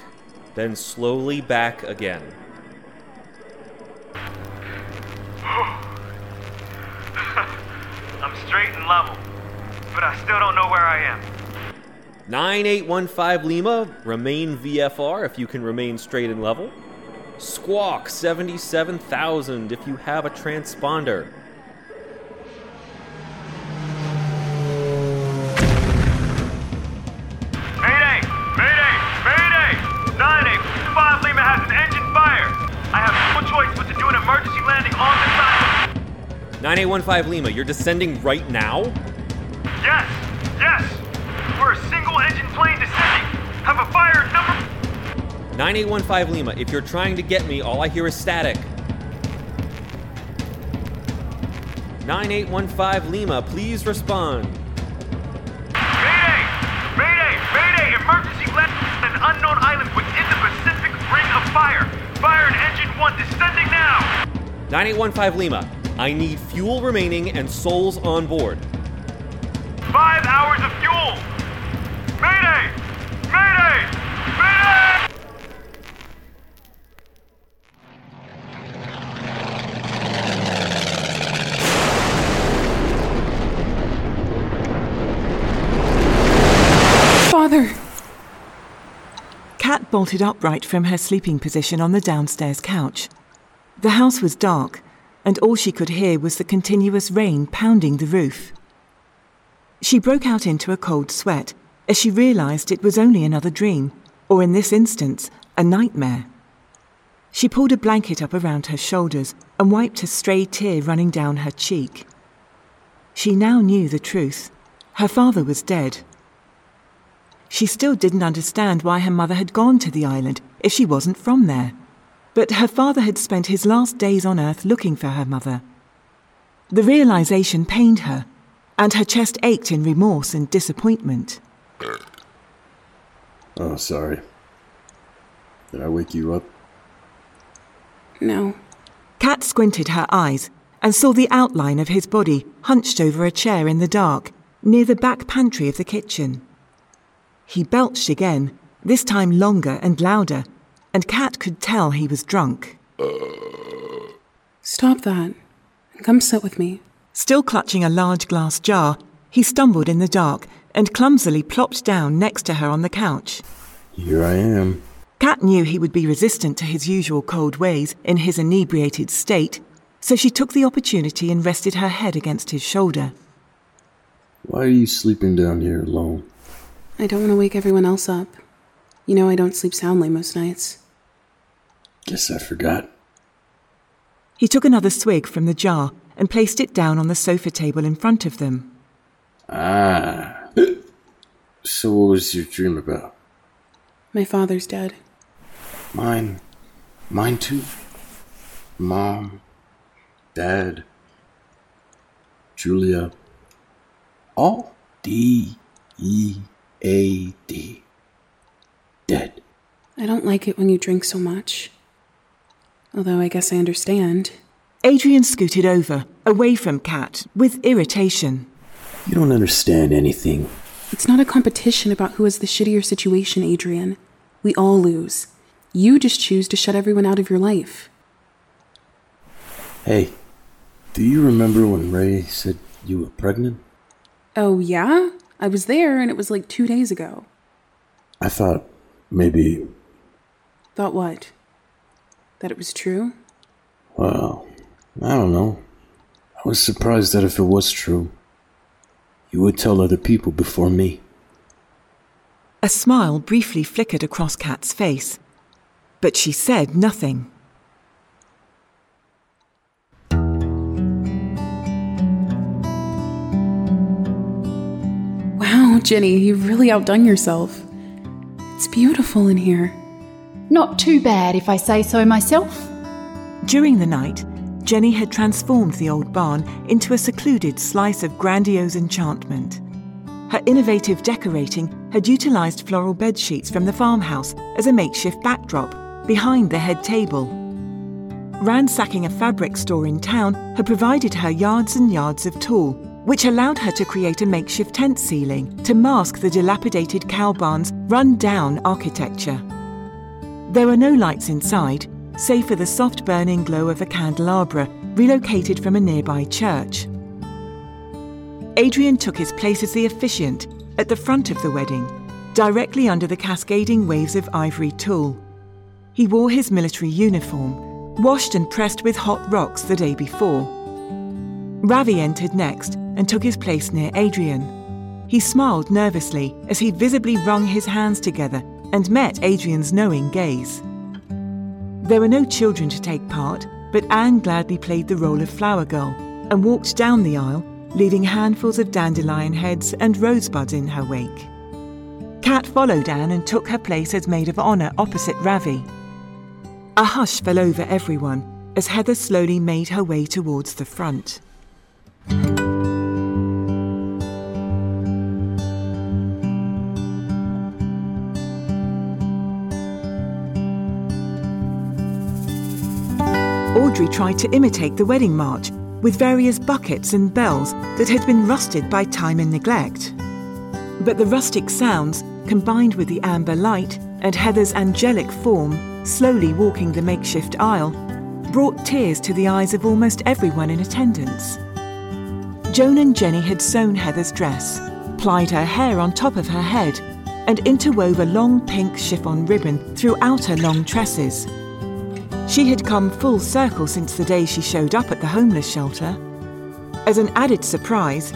then slowly back again. I'm straight and level, but I still don't know where I am. 9815 Lima, remain VFR if you can remain straight and level. Squawk 77,000 if you have a transponder. 9815 Lima has an engine fire! I have no choice but to do an emergency landing on this island. 9815 Lima, you're descending right now? Yes! Yes! We're a single engine plane descending! Have a fire number 9815 Lima, if you're trying to get me, all I hear is static. 9815 Lima, please respond. Mayday! Mayday! Mayday! Emergency landing on an unknown island within the Pacific Ring of Fire! Fire and engine one descending now! 9815 Lima, I need fuel remaining and souls on board. Five hours of fuel! Mayday! Mayday! Mayday! Father! Kat bolted upright from her sleeping position on the downstairs couch. The house was dark, and all she could hear was the continuous rain pounding the roof. She broke out into a cold sweat as she realized it was only another dream, or in this instance, a nightmare. She pulled a blanket up around her shoulders and wiped a stray tear running down her cheek. She now knew the truth. Her father was dead. She still didn't understand why her mother had gone to the island if she wasn't from there. But her father had spent his last days on Earth looking for her mother. The realization pained her, and her chest ached in remorse and disappointment. Oh, sorry. Did I wake you up? No. Kat squinted her eyes and saw the outline of his body hunched over a chair in the dark near the back pantry of the kitchen. He belched again, this time longer and louder, and Kat could tell he was drunk. Uh. Stop that. And come sit with me. Still clutching a large glass jar, he stumbled in the dark and clumsily plopped down next to her on the couch. Here I am. Kat knew he would be resistant to his usual cold ways in his inebriated state, so she took the opportunity and rested her head against his shoulder. Why are you sleeping down here alone? I don't want to wake everyone else up. You know I don't sleep soundly most nights. Guess I forgot. He took another swig from the jar and placed it down on the sofa table in front of them. Ah. So, what was your dream about? My father's dead. Mine. Mine too. Mom. Dad. Julia. All D E A D. Dead. I don't like it when you drink so much. Although I guess I understand. Adrian scooted over, away from Kat, with irritation. You don't understand anything. It's not a competition about who has the shittier situation, Adrian. We all lose. You just choose to shut everyone out of your life. Hey, do you remember when Ray said you were pregnant? Oh, yeah? I was there and it was like two days ago. I thought maybe. Thought what? That it was true? Well, I don't know. I was surprised that if it was true, you would tell other people before me. A smile briefly flickered across Kat's face, but she said nothing. Jenny, you've really outdone yourself. It's beautiful in here. Not too bad, if I say so myself. During the night, Jenny had transformed the old barn into a secluded slice of grandiose enchantment. Her innovative decorating had utilized floral bed sheets from the farmhouse as a makeshift backdrop behind the head table. Ransacking a fabric store in town had provided her yards and yards of tulle, which allowed her to create a makeshift tent ceiling to mask the dilapidated cow barn's run down architecture. There were no lights inside, save for the soft burning glow of a candelabra relocated from a nearby church. Adrian took his place as the officiant at the front of the wedding, directly under the cascading waves of ivory tulle. He wore his military uniform, washed and pressed with hot rocks the day before. Ravi entered next and took his place near Adrian. He smiled nervously as he visibly wrung his hands together and met Adrian's knowing gaze. There were no children to take part, but Anne gladly played the role of flower girl and walked down the aisle, leaving handfuls of dandelion heads and rosebuds in her wake. Kat followed Anne and took her place as maid of honour opposite Ravi. A hush fell over everyone as Heather slowly made her way towards the front. Audrey tried to imitate the wedding march with various buckets and bells that had been rusted by time and neglect. But the rustic sounds, combined with the amber light and Heather's angelic form slowly walking the makeshift aisle, brought tears to the eyes of almost everyone in attendance. Joan and Jenny had sewn Heather's dress, plied her hair on top of her head, and interwove a long pink chiffon ribbon throughout her long tresses. She had come full circle since the day she showed up at the homeless shelter. As an added surprise,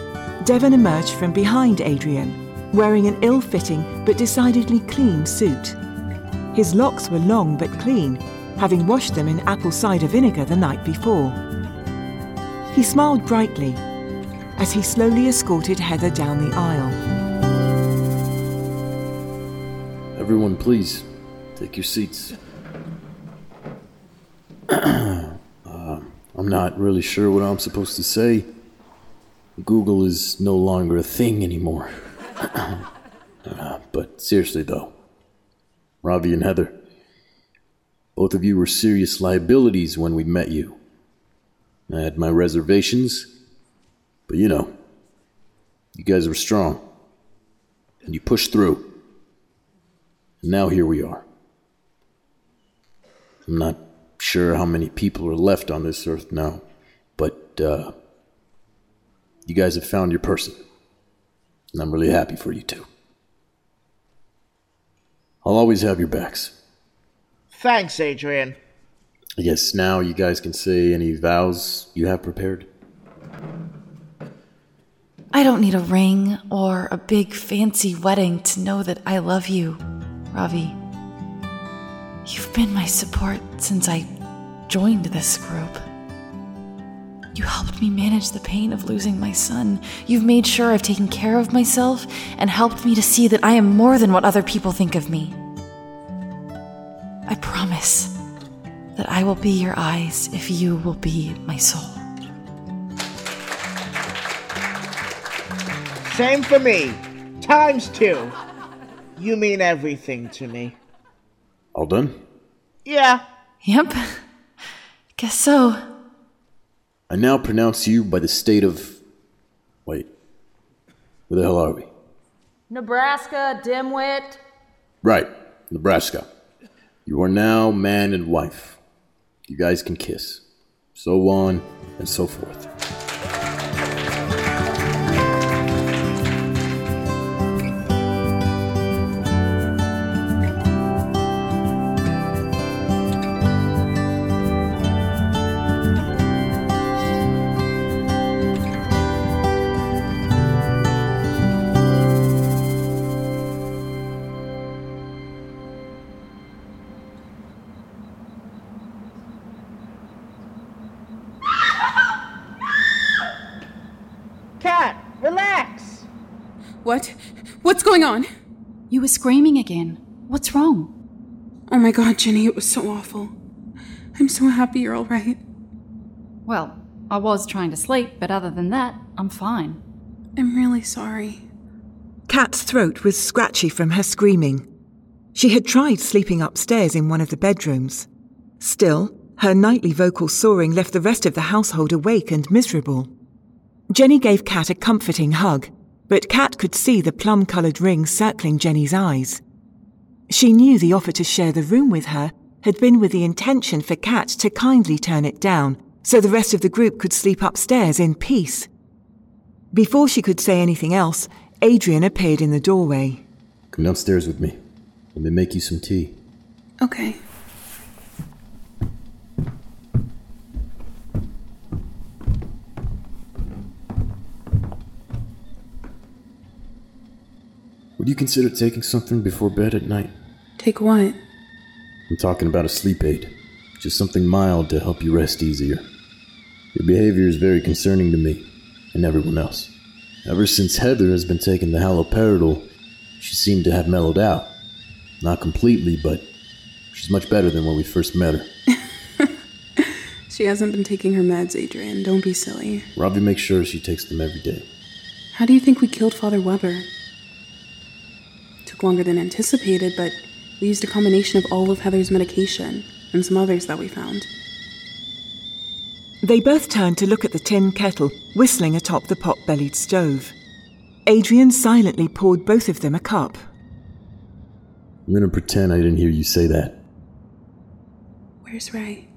Devon emerged from behind Adrian, wearing an ill fitting but decidedly clean suit. His locks were long but clean, having washed them in apple cider vinegar the night before. He smiled brightly as he slowly escorted Heather down the aisle. Everyone, please, take your seats. uh, I'm not really sure what I'm supposed to say. Google is no longer a thing anymore. Uh, but seriously, though, Ravi and Heather, both of you were serious liabilities when we met you. I had my reservations, but you know, you guys were strong. And you pushed through. And now here we are. I'm not sure how many people are left on this earth now, but uh, you guys have found your person. And I'm really happy for you two. I'll always have your backs. Thanks, Adrian. I guess now you guys can say any vows you have prepared. I don't need a ring or a big fancy wedding to know that I love you, Ravi. You've been my support since I joined this group. You helped me manage the pain of losing my son. You've made sure I've taken care of myself and helped me to see that I am more than what other people think of me. I promise that I will be your eyes if you will be my soul. Same for me. Times two. You mean everything to me. All done? Yeah. Yep. Guess so. I now pronounce you by the state of. Wait. Where the hell are we? Nebraska, dimwit. Right, Nebraska. You are now man and wife. You guys can kiss. So on and so forth. On? You were screaming again. What's wrong? Oh my god, Jenny, it was so awful. I'm so happy you're alright. Well, I was trying to sleep, but other than that, I'm fine. I'm really sorry. Kat's throat was scratchy from her screaming. She had tried sleeping upstairs in one of the bedrooms. Still, her nightly vocal soaring left the rest of the household awake and miserable. Jenny gave Kat a comforting hug, but Kat could see the plum coloured rings circling Jenny's eyes. She knew the offer to share the room with her had been with the intention for Kat to kindly turn it down so the rest of the group could sleep upstairs in peace. Before she could say anything else, Adrian appeared in the doorway. Come downstairs with me. Let me make you some tea. Okay. Would you consider taking something before bed at night? Take what? I'm talking about a sleep aid. Just something mild to help you rest easier. Your behavior is very concerning to me and everyone else. Ever since Heather has been taking the haloperidol, she seemed to have mellowed out. Not completely, but she's much better than when we first met her. She hasn't been taking her meds, Adrian. Don't be silly. Ravi makes sure she takes them every day. How do you think we killed Father Weber? Took longer than anticipated, but we used a combination of all of Heather's medication and some others that we found. They both turned to look at the tin kettle whistling atop the pot bellied stove. Adrian silently poured both of them a cup. I'm gonna pretend I didn't hear you say that. Where's Ray?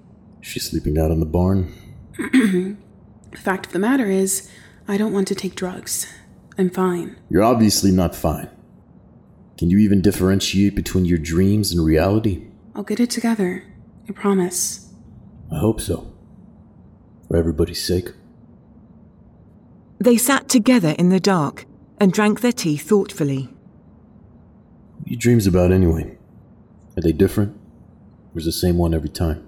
She's sleeping out in the barn. the fact of the matter is, I don't want to take drugs. I'm fine. You're obviously not fine. Can you even differentiate between your dreams and reality? I'll get it together. I promise. I hope so. For everybody's sake. They sat together in the dark and drank their tea thoughtfully. What are your dreams about anyway? Are they different? Or is the same one every time?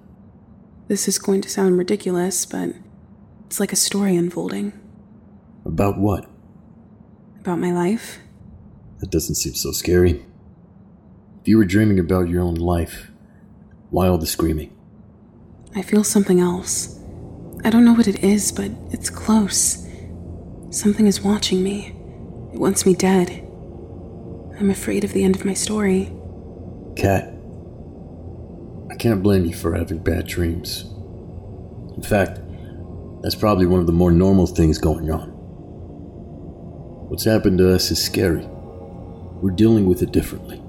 This is going to sound ridiculous, but it's like a story unfolding. About what? About my life. That doesn't seem so scary. If you were dreaming about your own life, why all the screaming? I feel something else. I don't know what it is, but it's close. Something is watching me. It wants me dead. I'm afraid of the end of my story. Kat, I can't blame you for having bad dreams. In fact, that's probably one of the more normal things going on. What's happened to us is scary. We're dealing with it differently.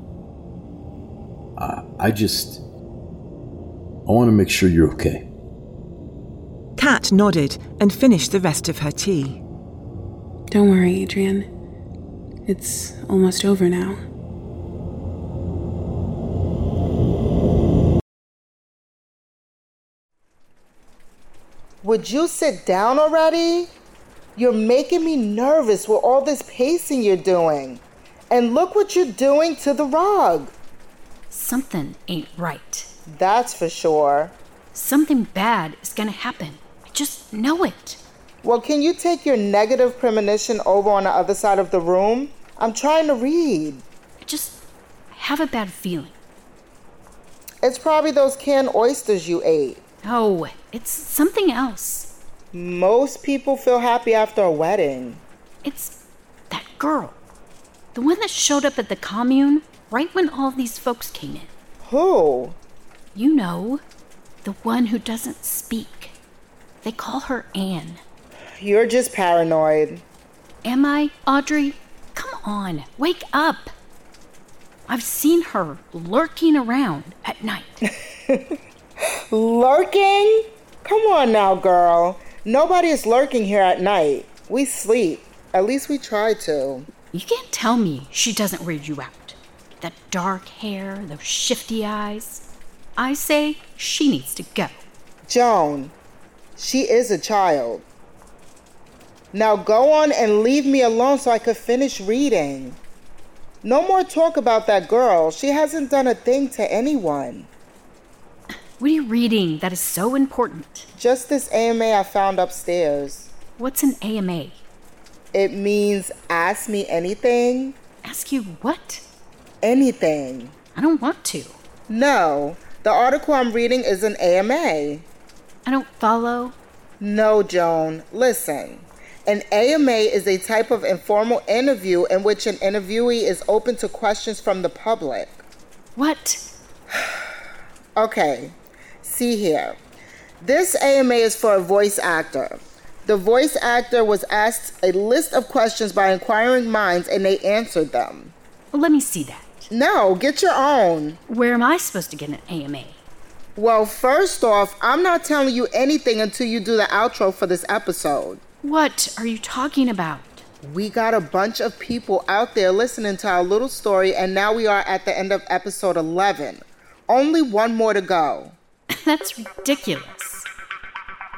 I, I just. I want to make sure you're okay. Kat nodded and finished the rest of her tea. Don't worry, Adrian. It's almost over now. Would you sit down already? You're making me nervous with all this pacing you're doing. And look what you're doing to the rug. Something ain't right. That's for sure. Something bad is gonna happen. I just know it. Well, can you take your negative premonition over on the other side of the room? I'm trying to read. I just have a bad feeling. It's probably those canned oysters you ate. No, it's something else. Most people feel happy after a wedding. It's that girl. The one that showed up at the commune right when all these folks came in. Who? You know, the one who doesn't speak. They call her Anne. You're just paranoid. Am I, Audrey? Come on, wake up. I've seen her lurking around at night. lurking? Come on now, girl. Nobody is lurking here at night. We sleep. At least we try to. You can't tell me she doesn't weird you out. That dark hair, those shifty eyes. I say she needs to go. Joan, she is a child. Now go on and leave me alone so I could finish reading. No more talk about that girl. She hasn't done a thing to anyone. What are you reading that is so important? Just this AMA I found upstairs. What's an AMA? It means ask me anything. Ask you what? Anything. I don't want to. No, the article I'm reading is an AMA. I don't follow. No, Joan. Listen. An AMA is a type of informal interview in which an interviewee is open to questions from the public. What? okay, see here. This AMA is for a voice actor. The voice actor was asked a list of questions by inquiring minds and they answered them. Let me see that. No, get your own. Where am I supposed to get an AMA? Well, first off, I'm not telling you anything until you do the outro for this episode. What are you talking about? We got a bunch of people out there listening to our little story, and now we are at the end of episode 11. Only one more to go. That's ridiculous.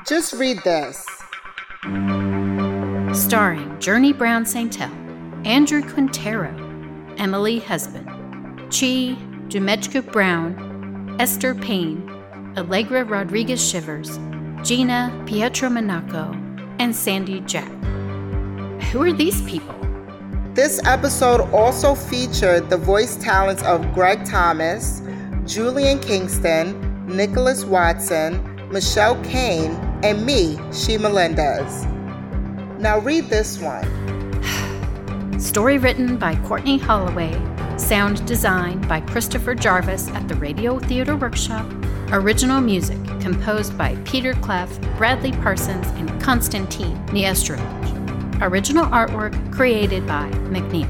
Just read this. Starring Journey Brown Santel, Andrew Quintero, Emily Husband, Chi Dumechku Brown, Esther Payne, Allegra Rodriguez Shivers, Gina Pietro Monaco, and Sandy Jack. Who are these people? This episode also featured the voice talents of Greg Thomas, Julian Kingston, Nicholas Watson, Michelle Kane, and me, She Melendez. Now read this one. Story written by Courtney Holloway, sound designed by Christopher Jarvis at the Radio Theater Workshop, original music composed by Peter Clef, Bradley Parsons, and Konstantin Niestrovich. Original artwork created by McNeil.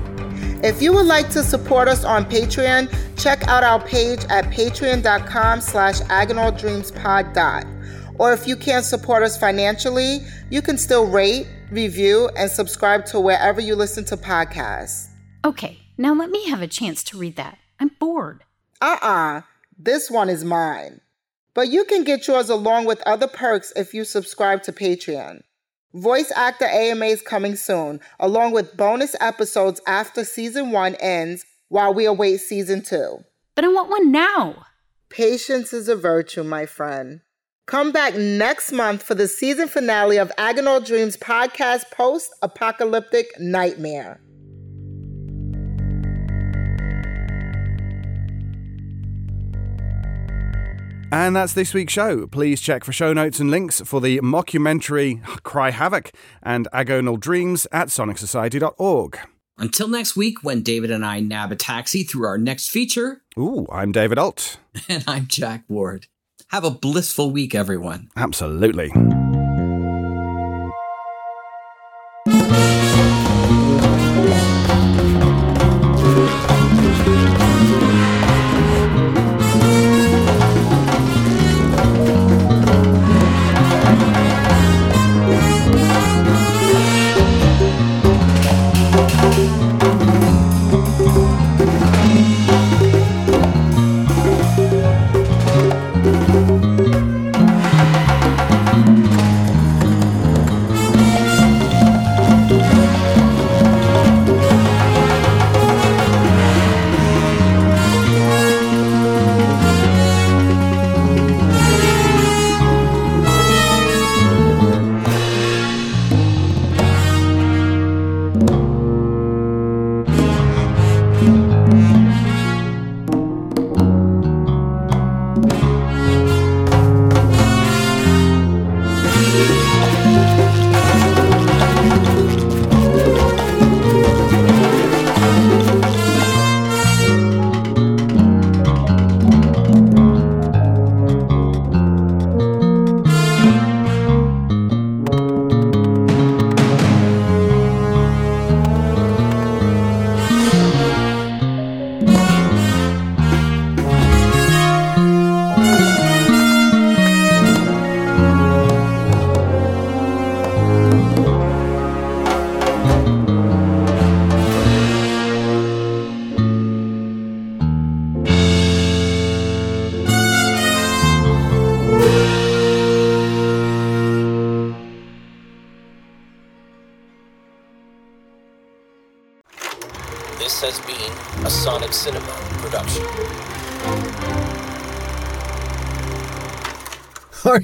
If you would like to support us on Patreon, check out our page at patreon.com slash agonaldreamspod. Or if you can't support us financially, you can still rate, review, and subscribe to wherever you listen to podcasts. Okay, now let me have a chance to read that. I'm bored. Uh uh-uh. uh This one is mine. But you can get yours along with other perks if you subscribe to Patreon. Voice actor AMA is coming soon, along with bonus episodes after season one ends while we await season two. But I want one now. Patience is a virtue, my friend. Come back next month for the season finale of Agonal Dreams podcast post apocalyptic nightmare. And that's this week's show. Please check for show notes and links for the mockumentary Cry Havoc and Agonal Dreams at sonicsociety.org. Until next week, when David and I nab a taxi through our next feature. Ooh, I'm David Ault. And I'm Jack Ward. Have a blissful week, everyone. Absolutely.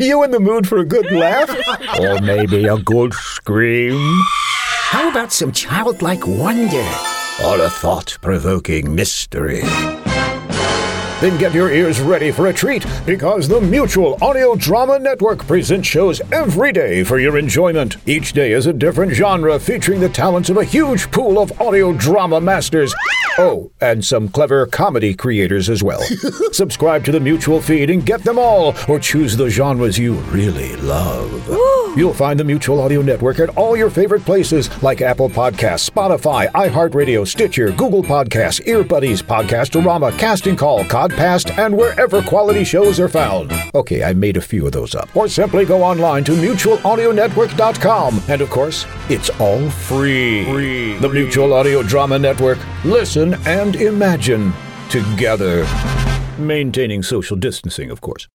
You in the mood for a good laugh? or maybe a good scream? How about some childlike wonder? Or a thought provoking mystery? Then get your ears ready for a treat because the Mutual Audio Drama Network presents shows every day for your enjoyment. Each day is a different genre featuring the talents of a huge pool of audio drama masters. Oh, and some clever comedy creators as well. Subscribe to the Mutual feed and get them all, or choose the genres you really love. You'll find the Mutual Audio Network at all your favorite places like Apple Podcasts, Spotify, iHeartRadio, Stitcher, Google Podcasts, Earbuddies, Podcastorama, Casting Call, Codcast, and wherever quality shows are found. Okay, I made a few of those up. Or simply go online to mutualaudionetwork.com. And of course, it's all free. free. The Mutual Audio Drama Network. Listen and imagine together. Maintaining social distancing, of course.